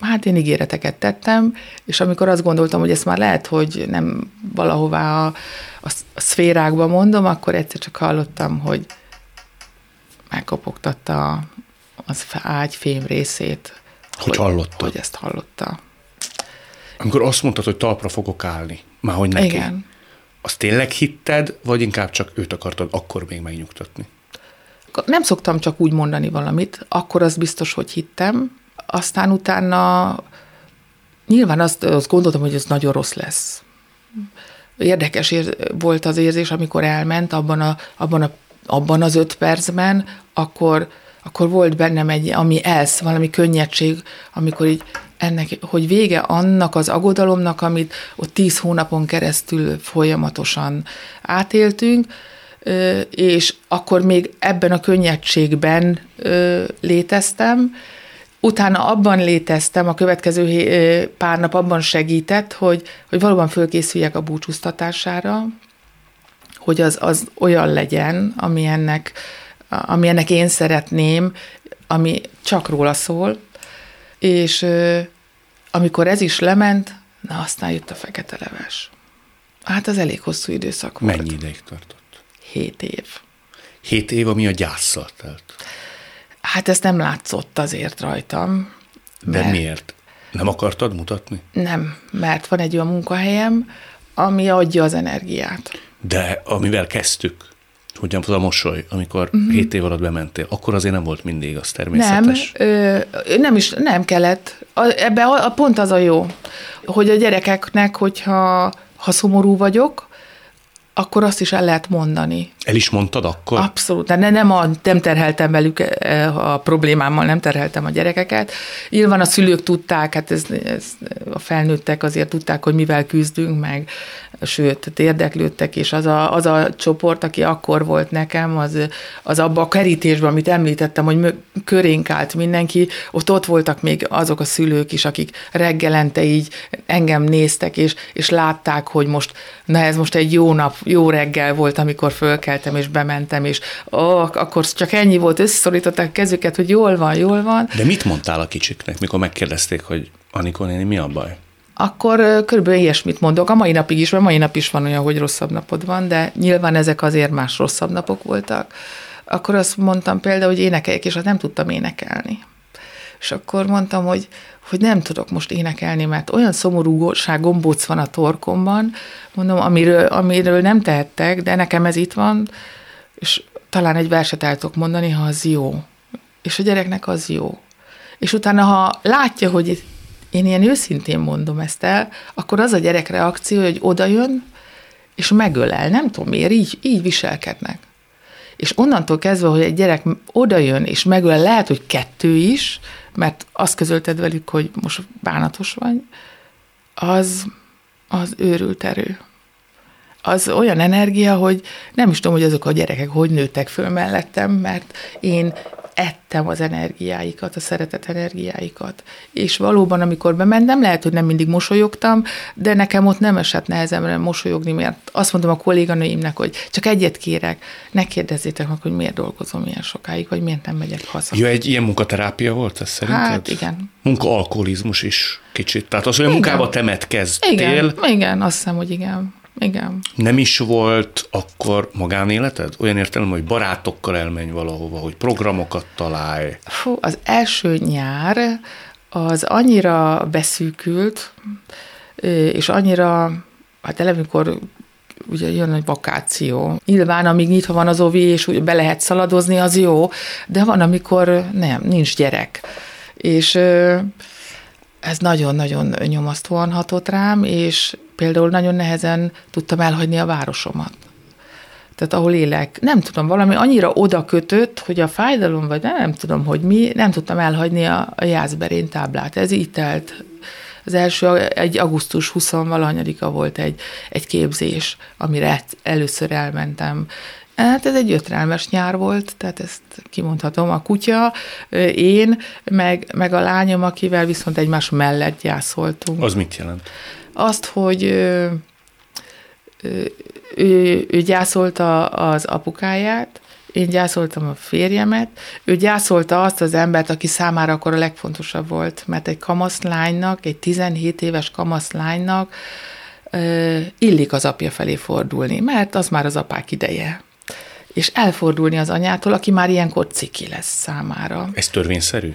hát én ígéreteket tettem, és amikor azt gondoltam, hogy ezt már lehet, hogy nem valahová a, a, a szférákba mondom, akkor egyszer csak hallottam, hogy megkopogtatta az ágy fém részét. Hogy, hogy hallotta? Hogy ezt hallotta. Amikor azt mondtad, hogy talpra fogok állni, már hogy neki. Igen. Azt tényleg hitted, vagy inkább csak őt akartad akkor még megnyugtatni? Nem szoktam csak úgy mondani valamit, akkor az biztos, hogy hittem, aztán utána nyilván azt, azt gondoltam, hogy ez nagyon rossz lesz. Érdekes ér, volt az érzés, amikor elment abban, a, abban, a, abban az öt percben, akkor, akkor volt bennem egy, ami elsz, valami könnyedség, amikor így ennek, hogy vége annak az aggodalomnak, amit ott tíz hónapon keresztül folyamatosan átéltünk, és akkor még ebben a könnyedségben léteztem, Utána abban léteztem, a következő pár nap abban segített, hogy, hogy valóban fölkészüljek a búcsúztatására, hogy az, az olyan legyen, ami ennek, ami ennek én szeretném, ami csak róla szól, és amikor ez is lement, na aztán jött a fekete leves. Hát az elég hosszú időszak volt. Mennyi ideig tartott? Hét év. Hét év, ami a gyászsal telt. Hát ezt nem látszott azért rajtam. De miért? Nem akartad mutatni? Nem, mert van egy olyan munkahelyem, ami adja az energiát. De amivel kezdtük, hogy az a mosoly, amikor uh-huh. hét év alatt bementél, akkor azért nem volt mindig az természetes. Nem, ö, nem is, nem kellett. Ebben a, a pont az a jó, hogy a gyerekeknek, hogyha ha szomorú vagyok, akkor azt is el lehet mondani. El is mondtad akkor? Abszolút, de nem, a, nem terheltem velük e, a problémámmal, nem terheltem a gyerekeket. Nyilván a szülők tudták, hát ez, ez, a felnőttek azért tudták, hogy mivel küzdünk, meg sőt, érdeklődtek, és az a, az a csoport, aki akkor volt nekem, az, az abba a kerítésben, amit említettem, hogy körénk állt mindenki, ott ott voltak még azok a szülők is, akik reggelente így engem néztek, és, és látták, hogy most, na ez most egy jó nap, jó reggel volt, amikor fölkeltem, és bementem, és ó, akkor csak ennyi volt, összeszorították a kezüket, hogy jól van, jól van. De mit mondtál a kicsiknek, mikor megkérdezték, hogy Anikó néni, mi a baj? akkor körülbelül ilyesmit mondok. A mai napig is, mert mai nap is van olyan, hogy rosszabb napod van, de nyilván ezek azért más rosszabb napok voltak. Akkor azt mondtam például, hogy énekeljek, és azt nem tudtam énekelni. És akkor mondtam, hogy, hogy nem tudok most énekelni, mert olyan szomorúság gombóc van a torkomban, mondom, amiről, amiről nem tehettek, de nekem ez itt van, és talán egy verset el tudok mondani, ha az jó. És a gyereknek az jó. És utána, ha látja, hogy én ilyen őszintén mondom ezt el, akkor az a gyerek reakció, hogy oda jön, és megölel. Nem tudom miért, így, így viselkednek. És onnantól kezdve, hogy egy gyerek oda jön, és megölel, lehet, hogy kettő is, mert azt közölted velük, hogy most bánatos vagy, az, az őrült erő. Az olyan energia, hogy nem is tudom, hogy azok a gyerekek hogy nőttek föl mellettem, mert én ettem az energiáikat, a szeretet energiáikat. És valóban, amikor bementem, lehet, hogy nem mindig mosolyogtam, de nekem ott nem esett nehezemre mosolyogni, mert azt mondom a kolléganőimnek, hogy csak egyet kérek, ne kérdezzétek meg, hogy miért dolgozom ilyen sokáig, vagy miért nem megyek haza. Jó, egy ilyen munkaterápia volt ez szerinted? Hát igen. Munkaalkoholizmus is kicsit. Tehát az, hogy a munkába temetkeztél, Igen, igen, azt hiszem, hogy igen. Igen. nem is volt akkor magánéleted? Olyan értelem, hogy barátokkal elmenj valahova, hogy programokat találj. Fú, az első nyár az annyira beszűkült, és annyira, hát eleve, amikor ugye jön egy vakáció. Nyilván, amíg nyitva van az ovi, és úgy be lehet szaladozni, az jó, de van, amikor nem, nincs gyerek. És ez nagyon-nagyon nyomasztóan hatott rám, és például nagyon nehezen tudtam elhagyni a városomat. Tehát ahol élek, nem tudom, valami annyira oda kötött, hogy a fájdalom, vagy nem, nem tudom, hogy mi, nem tudtam elhagyni a, a Jászberén táblát. Ez így telt. Az első, egy augusztus 20 valahanyadika volt egy, egy képzés, amire először elmentem. Hát ez egy ötrelmes nyár volt, tehát ezt kimondhatom. A kutya, én, meg, meg a lányom, akivel viszont egymás mellett gyászoltunk. Az mit jelent? Azt, hogy ö, ő, ő gyászolta az apukáját, én gyászoltam a férjemet, ő gyászolta azt az embert, aki számára akkor a legfontosabb volt, mert egy kamaszlánynak, egy 17 éves kamaszlánynak illik az apja felé fordulni, mert az már az apák ideje. És elfordulni az anyától, aki már ilyenkor ciki lesz számára. Ez törvényszerű?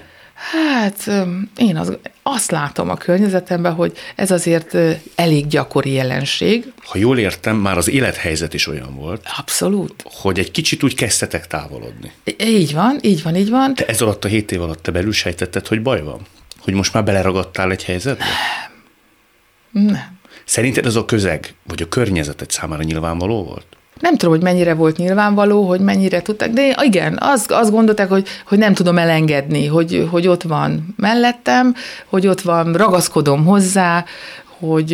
Hát én az, azt látom a környezetemben, hogy ez azért elég gyakori jelenség. Ha jól értem, már az élethelyzet is olyan volt, Abszolút. hogy egy kicsit úgy kezdtetek távolodni. Így van, így van, így van. Te ez alatt a hét év alatt te belül sejtetted, hogy baj van? Hogy most már beleragadtál egy helyzetbe? Nem. Szerinted ez a közeg, vagy a környezeted számára nyilvánvaló volt? Nem tudom, hogy mennyire volt nyilvánvaló, hogy mennyire tudták, de igen, azt, azt gondolták, hogy, hogy nem tudom elengedni, hogy, hogy ott van mellettem, hogy ott van, ragaszkodom hozzá, hogy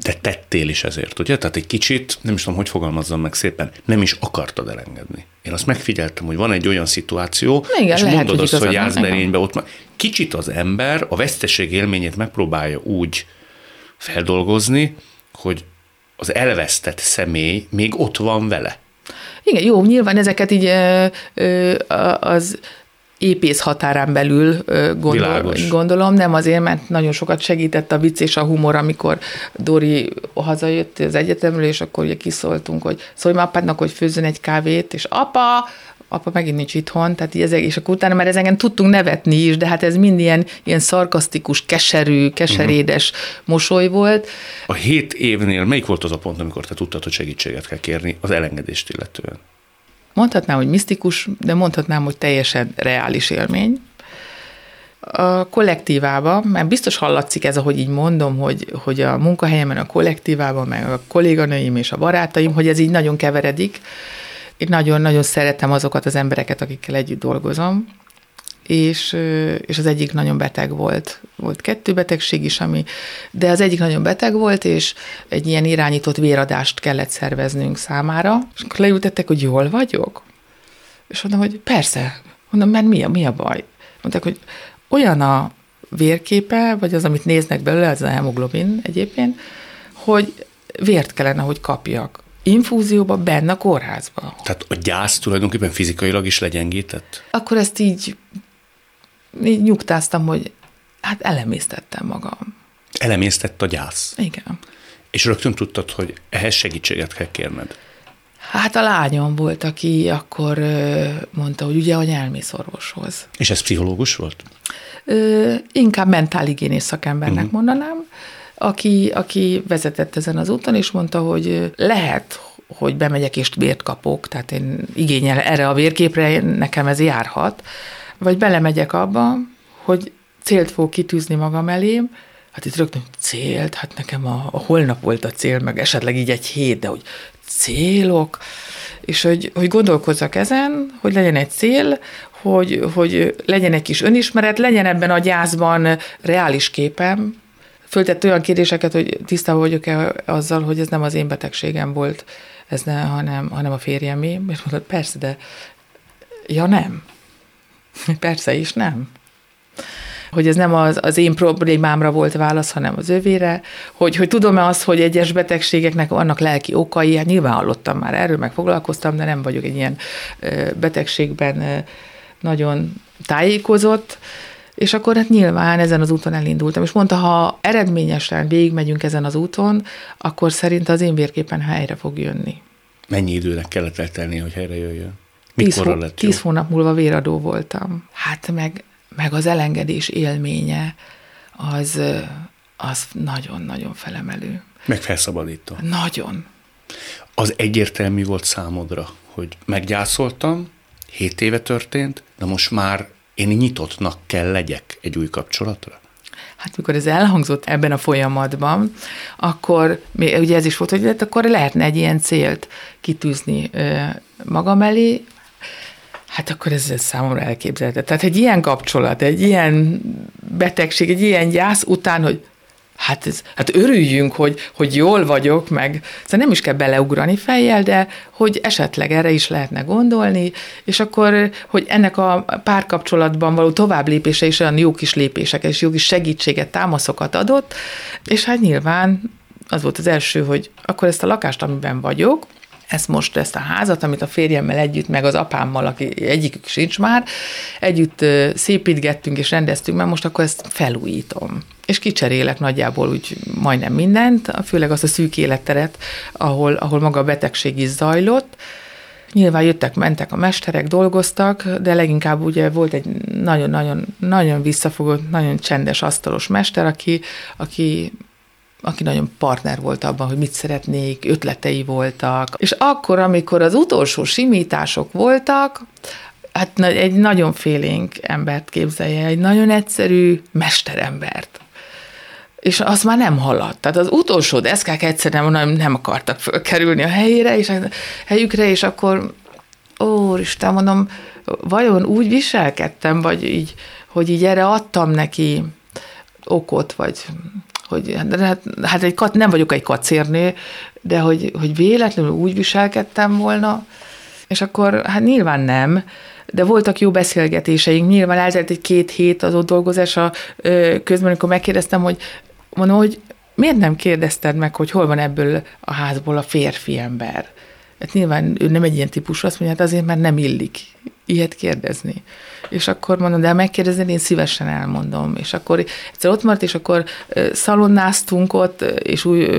Te tettél is ezért, ugye? Tehát egy kicsit, nem is tudom, hogy fogalmazzam meg szépen, nem is akartad elengedni. Én azt megfigyeltem, hogy van egy olyan szituáció, Igen, és lehet, mondod hogy azt, hogy igazad van, Jászberényben ott már kicsit az ember a veszteség élményét megpróbálja úgy feldolgozni, hogy az elvesztett személy még ott van vele. igen, jó, nyilván ezeket így az épész határán belül gondol, Világos. gondolom, nem azért, mert nagyon sokat segített a vicc és a humor, amikor Dori hazajött az egyetemről, és akkor ugye kiszóltunk, hogy szólj már apádnak, hogy főzzön egy kávét, és apa, apa megint nincs itthon, tehát így ezek, és akkor utána már ezen tudtunk nevetni is, de hát ez mind ilyen, ilyen szarkasztikus, keserű, keserédes mosoly volt. A hét évnél melyik volt az a pont, amikor te tudtad, hogy segítséget kell kérni az elengedést illetően? Mondhatnám, hogy misztikus, de mondhatnám, hogy teljesen reális élmény. A kollektívában, mert biztos hallatszik ez, ahogy így mondom, hogy, hogy a munkahelyemen, a kollektívában, meg a kolléganőim és a barátaim, hogy ez így nagyon keveredik. Én nagyon-nagyon szeretem azokat az embereket, akikkel együtt dolgozom, és, és az egyik nagyon beteg volt. Volt kettő betegség is, ami, de az egyik nagyon beteg volt, és egy ilyen irányított véradást kellett szerveznünk számára, és akkor leültettek, hogy jól vagyok? És mondom, hogy persze. Mondom, mert mi a, mi a baj? Mondták, hogy olyan a vérképe, vagy az, amit néznek belőle, az a hemoglobin egyébként, hogy vért kellene, hogy kapjak. Infúzióba, benne a kórházba. Tehát a gyász tulajdonképpen fizikailag is legyengített? Akkor ezt így, így nyugtáztam, hogy hát elemésztettem magam. Elemésztett a gyász. Igen. És rögtön tudtad, hogy ehhez segítséget kell kérned. Hát a lányom volt, aki akkor mondta, hogy ugye, hogy elmész orvoshoz. És ez pszichológus volt? Ö, inkább mentálhigiénész szakembernek uh-huh. mondanám, aki, aki vezetett ezen az úton, és mondta, hogy lehet, hogy bemegyek és vért kapok, tehát én igényel erre a vérképre, nekem ez járhat, vagy belemegyek abba, hogy célt fog kitűzni magam elém, hát itt rögtön célt, hát nekem a, a holnap volt a cél, meg esetleg így egy hét, de hogy célok, és hogy, hogy gondolkozzak ezen, hogy legyen egy cél, hogy, hogy legyen egy kis önismeret, legyen ebben a gyászban reális képem, föltett olyan kérdéseket, hogy tisztában vagyok-e azzal, hogy ez nem az én betegségem volt, ez ne, hanem, hanem a férjemé. És mondod, persze, de ja nem. (laughs) Persze is nem hogy ez nem az, az én problémámra volt válasz, hanem az övére, hogy, hogy tudom-e azt, hogy egyes betegségeknek vannak lelki okai, hát nyilván hallottam már erről, meg foglalkoztam, de nem vagyok egy ilyen betegségben nagyon tájékozott, és akkor hát nyilván ezen az úton elindultam, és mondta, ha eredményesen végigmegyünk ezen az úton, akkor szerint az én vérképen helyre fog jönni. Mennyi időnek kellett eltelni, hogy helyre jöjjön? Mikor tíz, lett tíz hónap múlva véradó voltam. Hát meg meg az elengedés élménye, az, az nagyon-nagyon felemelő. Meg felszabadító. Nagyon. Az egyértelmű volt számodra, hogy meggyászoltam, hét éve történt, de most már én nyitottnak kell legyek egy új kapcsolatra? Hát mikor ez elhangzott ebben a folyamatban, akkor ugye ez is volt, hogy hát akkor lehetne egy ilyen célt kitűzni magam elé, Hát akkor ez, ez számomra elképzelhető. Tehát egy ilyen kapcsolat, egy ilyen betegség, egy ilyen gyász után, hogy hát, ez, hát örüljünk, hogy, hogy jól vagyok, meg szóval nem is kell beleugrani fejjel, de hogy esetleg erre is lehetne gondolni, és akkor, hogy ennek a párkapcsolatban való tovább lépése is olyan jó kis lépések, és jó kis segítséget, támaszokat adott, és hát nyilván az volt az első, hogy akkor ezt a lakást, amiben vagyok, ezt most, ezt a házat, amit a férjemmel együtt, meg az apámmal, aki egyikük sincs már, együtt szépítgettünk és rendeztünk, mert most akkor ezt felújítom. És kicserélek nagyjából úgy majdnem mindent, főleg azt a szűk életteret, ahol, ahol maga a betegség is zajlott, Nyilván jöttek, mentek a mesterek, dolgoztak, de leginkább ugye volt egy nagyon-nagyon nagyon visszafogott, nagyon csendes asztalos mester, aki, aki aki nagyon partner volt abban, hogy mit szeretnék, ötletei voltak. És akkor, amikor az utolsó simítások voltak, hát egy nagyon félénk embert képzelje, egy nagyon egyszerű mesterembert. És az már nem haladt. Tehát az utolsó deszkák egyszerűen nem, nem akartak fölkerülni a helyére, és a helyükre, és akkor, ó, Isten, mondom, vajon úgy viselkedtem, vagy így, hogy így erre adtam neki okot, vagy hogy hát, hát egy kat, nem vagyok egy kacérnő, de hogy, hogy véletlenül úgy viselkedtem volna, és akkor hát nyilván nem, de voltak jó beszélgetéseink, nyilván eltelt egy két hét az ott dolgozása közben, amikor megkérdeztem, hogy mondom, hogy miért nem kérdezted meg, hogy hol van ebből a házból a férfi ember? Hát nyilván ő nem egy ilyen típus, azt mondja, hát azért, mert nem illik ilyet kérdezni. És akkor mondom, de megkérdezni, én szívesen elmondom. És akkor egyszer ott maradt, és akkor szalonnáztunk ott, és úgy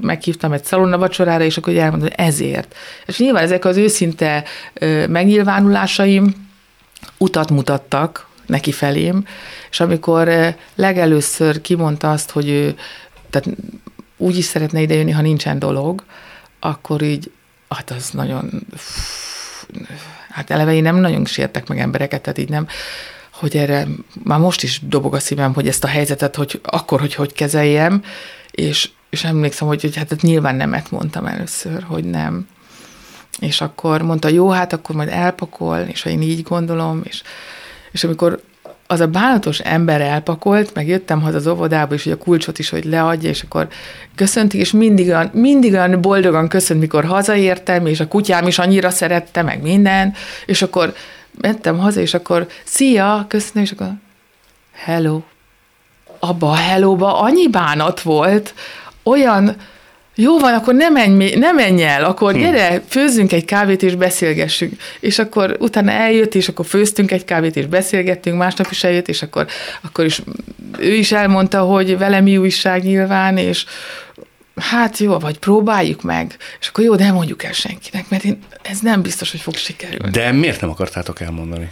meghívtam egy szalonna vacsorára, és akkor elmondom, hogy ezért. És nyilván ezek az őszinte megnyilvánulásaim utat mutattak neki felém, és amikor legelőször kimondta azt, hogy ő tehát úgy is szeretne idejönni, ha nincsen dolog, akkor így, hát az nagyon hát eleve én nem nagyon sértek meg embereket, tehát így nem, hogy erre már most is dobog a szívem, hogy ezt a helyzetet, hogy akkor, hogy hogy kezeljem, és, és emlékszem, hogy, hogy hát nyilván nemet mondtam először, hogy nem. És akkor mondta, jó, hát akkor majd elpakol, és ha én így gondolom, és, és amikor az a bánatos ember elpakolt, meg jöttem haza az óvodába, és hogy a kulcsot is, hogy leadja, és akkor köszöntik, és mindig olyan, mindig olyan boldogan köszönt, mikor hazaértem, és a kutyám is annyira szerette, meg minden, és akkor mentem haza, és akkor szia, köszönöm, és akkor hello. Abba a hellóba annyi bánat volt, olyan, jó van, akkor ne menj, ne menj el, akkor hm. gyere, főzzünk egy kávét és beszélgessünk. És akkor utána eljött, és akkor főztünk egy kávét és beszélgettünk, másnap is eljött, és akkor, akkor is ő is elmondta, hogy velem mi újság nyilván, és hát jó, vagy próbáljuk meg, és akkor jó, de nem mondjuk el senkinek, mert én, ez nem biztos, hogy fog sikerülni. De miért nem akartátok elmondani?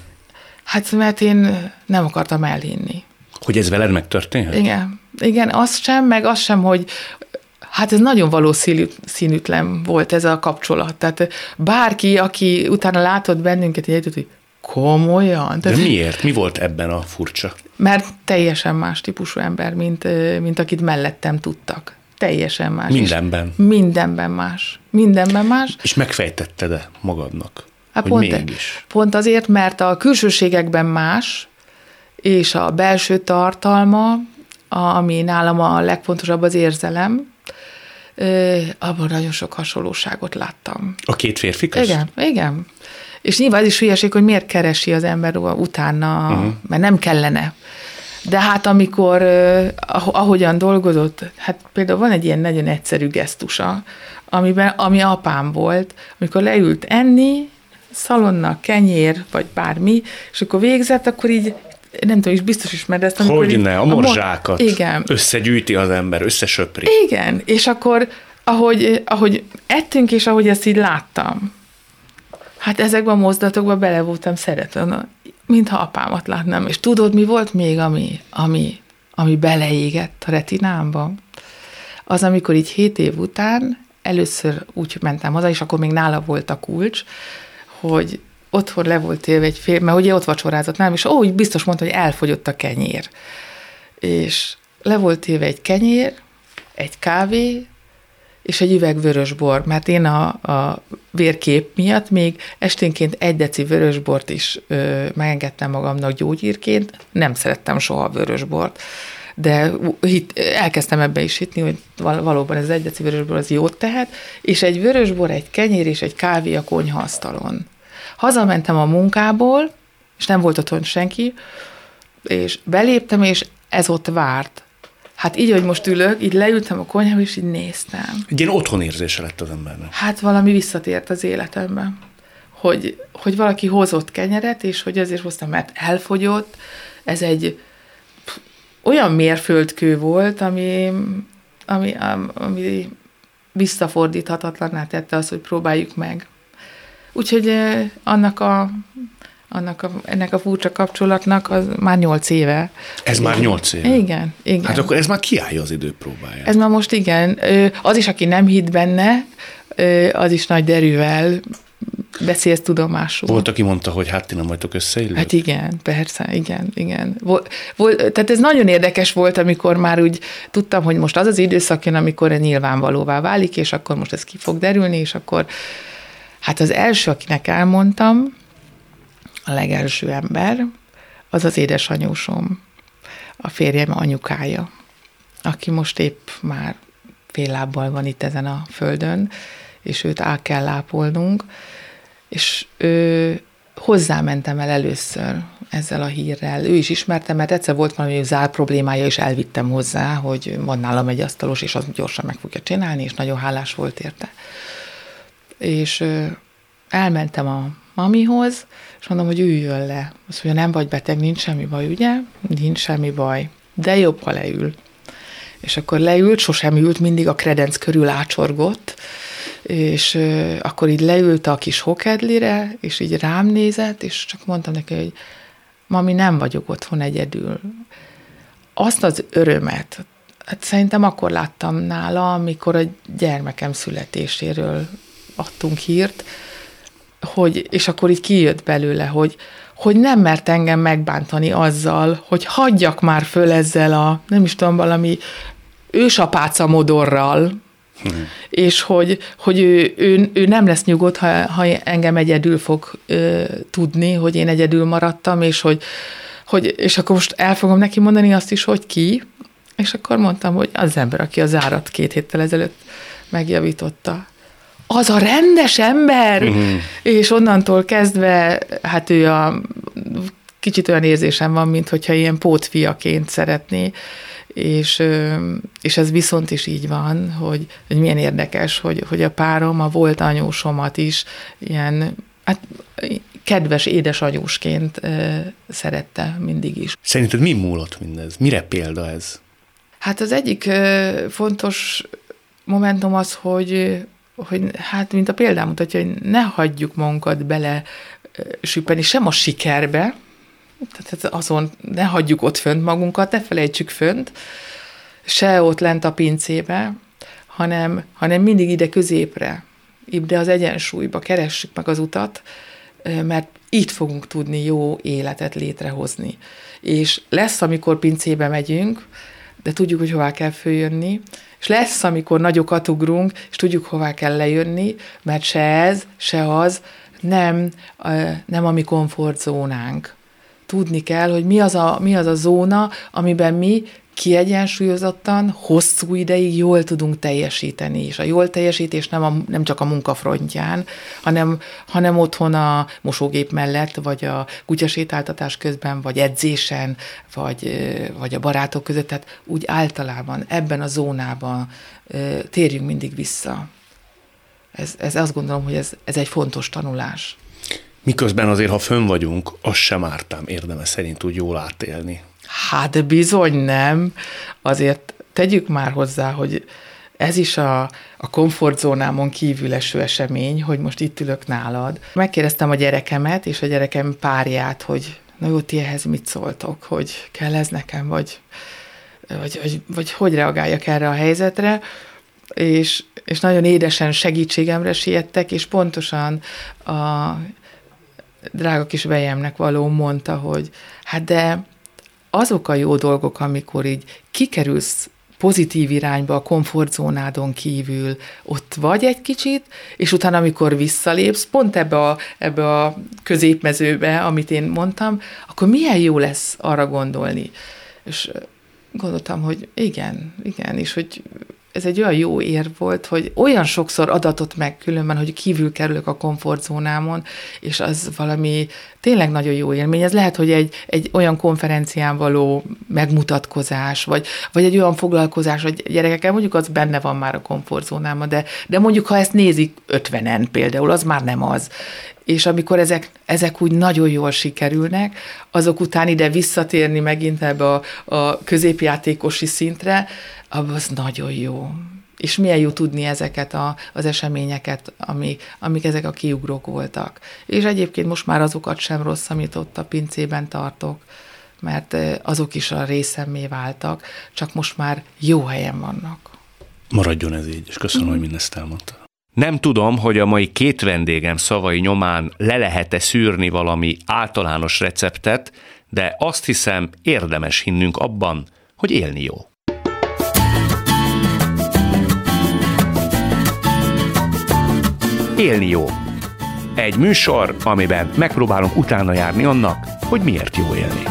Hát mert én nem akartam elhinni. Hogy ez veled megtörténhet? Igen. Igen, az sem, meg az sem, hogy, Hát ez nagyon valószínűtlen volt ez a kapcsolat. Tehát bárki, aki utána látott bennünket, egy hogy komolyan. De miért? Mi volt ebben a furcsa? Mert teljesen más típusú ember, mint, mint akit mellettem tudtak. Teljesen más. Mindenben. mindenben más. Mindenben más. És megfejtetted-e magadnak? Hát hogy pont, mégis? pont azért, mert a külsőségekben más, és a belső tartalma, ami nálam a legfontosabb az érzelem, abban nagyon sok hasonlóságot láttam. A két férfi köz? Igen, igen. És nyilván ez is hülyeség, hogy miért keresi az ember utána, uh-huh. mert nem kellene. De hát amikor, ahogyan dolgozott, hát például van egy ilyen nagyon egyszerű gesztusa, amiben, ami apám volt, amikor leült enni, szalonna, kenyér, vagy bármi, és akkor végzett, akkor így nem tudom, is biztos ismered ezt. Hogy ne, a morzsákat a mor- igen. összegyűjti az ember, összesöpri. Igen, és akkor ahogy, ahogy ettünk, és ahogy ezt így láttam, hát ezekben a mozdatokban bele voltam szeretve, mintha apámat látnám. És tudod, mi volt még, ami, ami, ami beleégett a retinámba? Az, amikor így hét év után először úgy mentem haza, és akkor még nála volt a kulcs, hogy otthon le volt élve egy fél, mert ugye ott vacsorázott nálam, és úgy biztos mondta, hogy elfogyott a kenyér. És le volt élve egy kenyér, egy kávé, és egy üveg vörösbor, mert én a, a vérkép miatt még esténként egy deci vörösbort is ö, megengedtem magamnak gyógyírként, nem szerettem soha a vörösbort, de hit, elkezdtem ebbe is hitni, hogy valóban ez egy deci vörösbor az jót tehet, és egy vörösbor, egy kenyér és egy kávé a konyhaasztalon. Hazamentem a munkából, és nem volt otthon senki, és beléptem, és ez ott várt. Hát így, hogy most ülök, így leültem a konyhába, és így néztem. Egy ilyen otthonérzése lett az embernek. Hát valami visszatért az életemben. Hogy, hogy valaki hozott kenyeret, és hogy azért hoztam, mert elfogyott. Ez egy olyan mérföldkő volt, ami, ami, ami visszafordíthatatlaná tette az, hogy próbáljuk meg. Úgyhogy annak a annak a, ennek a furcsa kapcsolatnak az már nyolc éve. Ez igen. már nyolc éve? Igen, igen. Hát akkor ez már kiállja az időpróbáját. Ez már most igen. Az is, aki nem hitt benne, az is nagy derűvel beszélsz tudomásul. Volt, aki mondta, hogy hát ti nem vagytok összeillő? Hát igen, persze, igen, igen. Volt, volt, tehát ez nagyon érdekes volt, amikor már úgy tudtam, hogy most az az időszak jön, amikor nyilvánvalóvá válik, és akkor most ez ki fog derülni, és akkor hát az első, akinek elmondtam, a legelső ember, az az édesanyósom, a férjem anyukája, aki most épp már fél lábbal van itt ezen a földön, és őt át kell lápolnunk, és ő, hozzámentem el először ezzel a hírrel. Ő is ismerte, mert egyszer volt valami zár problémája, és elvittem hozzá, hogy van nálam egy asztalos, és az gyorsan meg fogja csinálni, és nagyon hálás volt érte. És elmentem a mamihoz, és mondom, hogy üljön le. Azt mondja, nem vagy beteg, nincs semmi baj, ugye? Nincs semmi baj. De jobb, ha leül. És akkor leült, sosem ült, mindig a kredenc körül ácsorgott, és akkor így leült a kis hokedlire, és így rám nézett, és csak mondtam neki, hogy mami, nem vagyok otthon egyedül. Azt az örömet, hát szerintem akkor láttam nála, amikor a gyermekem születéséről adtunk hírt, hogy, és akkor így kijött belőle, hogy, hogy nem mert engem megbántani azzal, hogy hagyjak már föl ezzel a, nem is tudom, valami ősapáca modorral, Hmm. És hogy, hogy ő, ő, ő nem lesz nyugodt, ha, ha engem egyedül fog ö, tudni, hogy én egyedül maradtam, és hogy, hogy, és akkor most el fogom neki mondani azt is, hogy ki, és akkor mondtam, hogy az ember, aki az árat két héttel ezelőtt megjavította az a rendes ember, uh-huh. és onnantól kezdve, hát ő a kicsit olyan érzésem van, mint hogyha ilyen pótfiaként szeretné, és, és ez viszont is így van, hogy, hogy milyen érdekes, hogy, hogy a párom, a volt anyósomat is ilyen, hát kedves édesanyósként szerette mindig is. Szerinted mi múlott mindez? Mire példa ez? Hát az egyik fontos momentum az, hogy hogy hát, mint a példám mutatja, hogy ne hagyjuk magunkat bele süppeni sem a sikerbe, tehát azon ne hagyjuk ott fönt magunkat, ne felejtsük fönt, se ott lent a pincébe, hanem, hanem mindig ide középre, ide az egyensúlyba, keressük meg az utat, mert itt fogunk tudni jó életet létrehozni. És lesz, amikor pincébe megyünk, de tudjuk, hogy hová kell följönni, és lesz, amikor nagyokat ugrunk, és tudjuk, hová kell lejönni, mert se ez, se az nem, nem a mi komfortzónánk. tudni kell, hogy mi az a, mi az a zóna, amiben mi kiegyensúlyozottan, hosszú ideig jól tudunk teljesíteni, és a jól teljesítés nem, a, nem csak a munkafrontján, hanem, hanem otthon a mosógép mellett, vagy a kutyasétáltatás közben, vagy edzésen, vagy, vagy a barátok között, tehát úgy általában ebben a zónában térjünk mindig vissza. Ez, ez azt gondolom, hogy ez, ez egy fontos tanulás. Miközben azért, ha fönn vagyunk, az sem ártám érdemes szerint úgy jól átélni. Hát bizony nem. Azért tegyük már hozzá, hogy ez is a, a komfortzónámon kívül eső esemény, hogy most itt ülök nálad. Megkérdeztem a gyerekemet és a gyerekem párját, hogy na jó, ti ehhez mit szóltok, hogy kell ez nekem, vagy, vagy, vagy, vagy hogy reagáljak erre a helyzetre, és, és nagyon édesen segítségemre siettek, és pontosan a drága kis vejemnek való mondta, hogy hát de azok a jó dolgok, amikor így kikerülsz pozitív irányba, a komfortzónádon kívül, ott vagy egy kicsit, és utána, amikor visszalépsz, pont ebbe a, ebbe a középmezőbe, amit én mondtam, akkor milyen jó lesz arra gondolni. És gondoltam, hogy igen, igen, és hogy ez egy olyan jó ér volt, hogy olyan sokszor adatot meg különben, hogy kívül kerülök a komfortzónámon, és az valami tényleg nagyon jó élmény. Ez lehet, hogy egy, egy olyan konferencián való megmutatkozás, vagy, vagy egy olyan foglalkozás, hogy gyerekekkel mondjuk az benne van már a komfortzónában, de, de mondjuk ha ezt nézik ötvenen például, az már nem az és amikor ezek, ezek úgy nagyon jól sikerülnek, azok után ide visszatérni megint ebbe a, a középjátékosi szintre, az nagyon jó. És milyen jó tudni ezeket a, az eseményeket, ami, amik ezek a kiugrók voltak. És egyébként most már azokat sem rossz, amit ott a pincében tartok, mert azok is a részemmé váltak, csak most már jó helyen vannak. Maradjon ez így, és köszönöm, mm. hogy mindezt elmondta. Nem tudom, hogy a mai két vendégem szavai nyomán le lehet-e szűrni valami általános receptet, de azt hiszem érdemes hinnünk abban, hogy élni jó. Élni jó. Egy műsor, amiben megpróbálunk utána járni annak, hogy miért jó élni.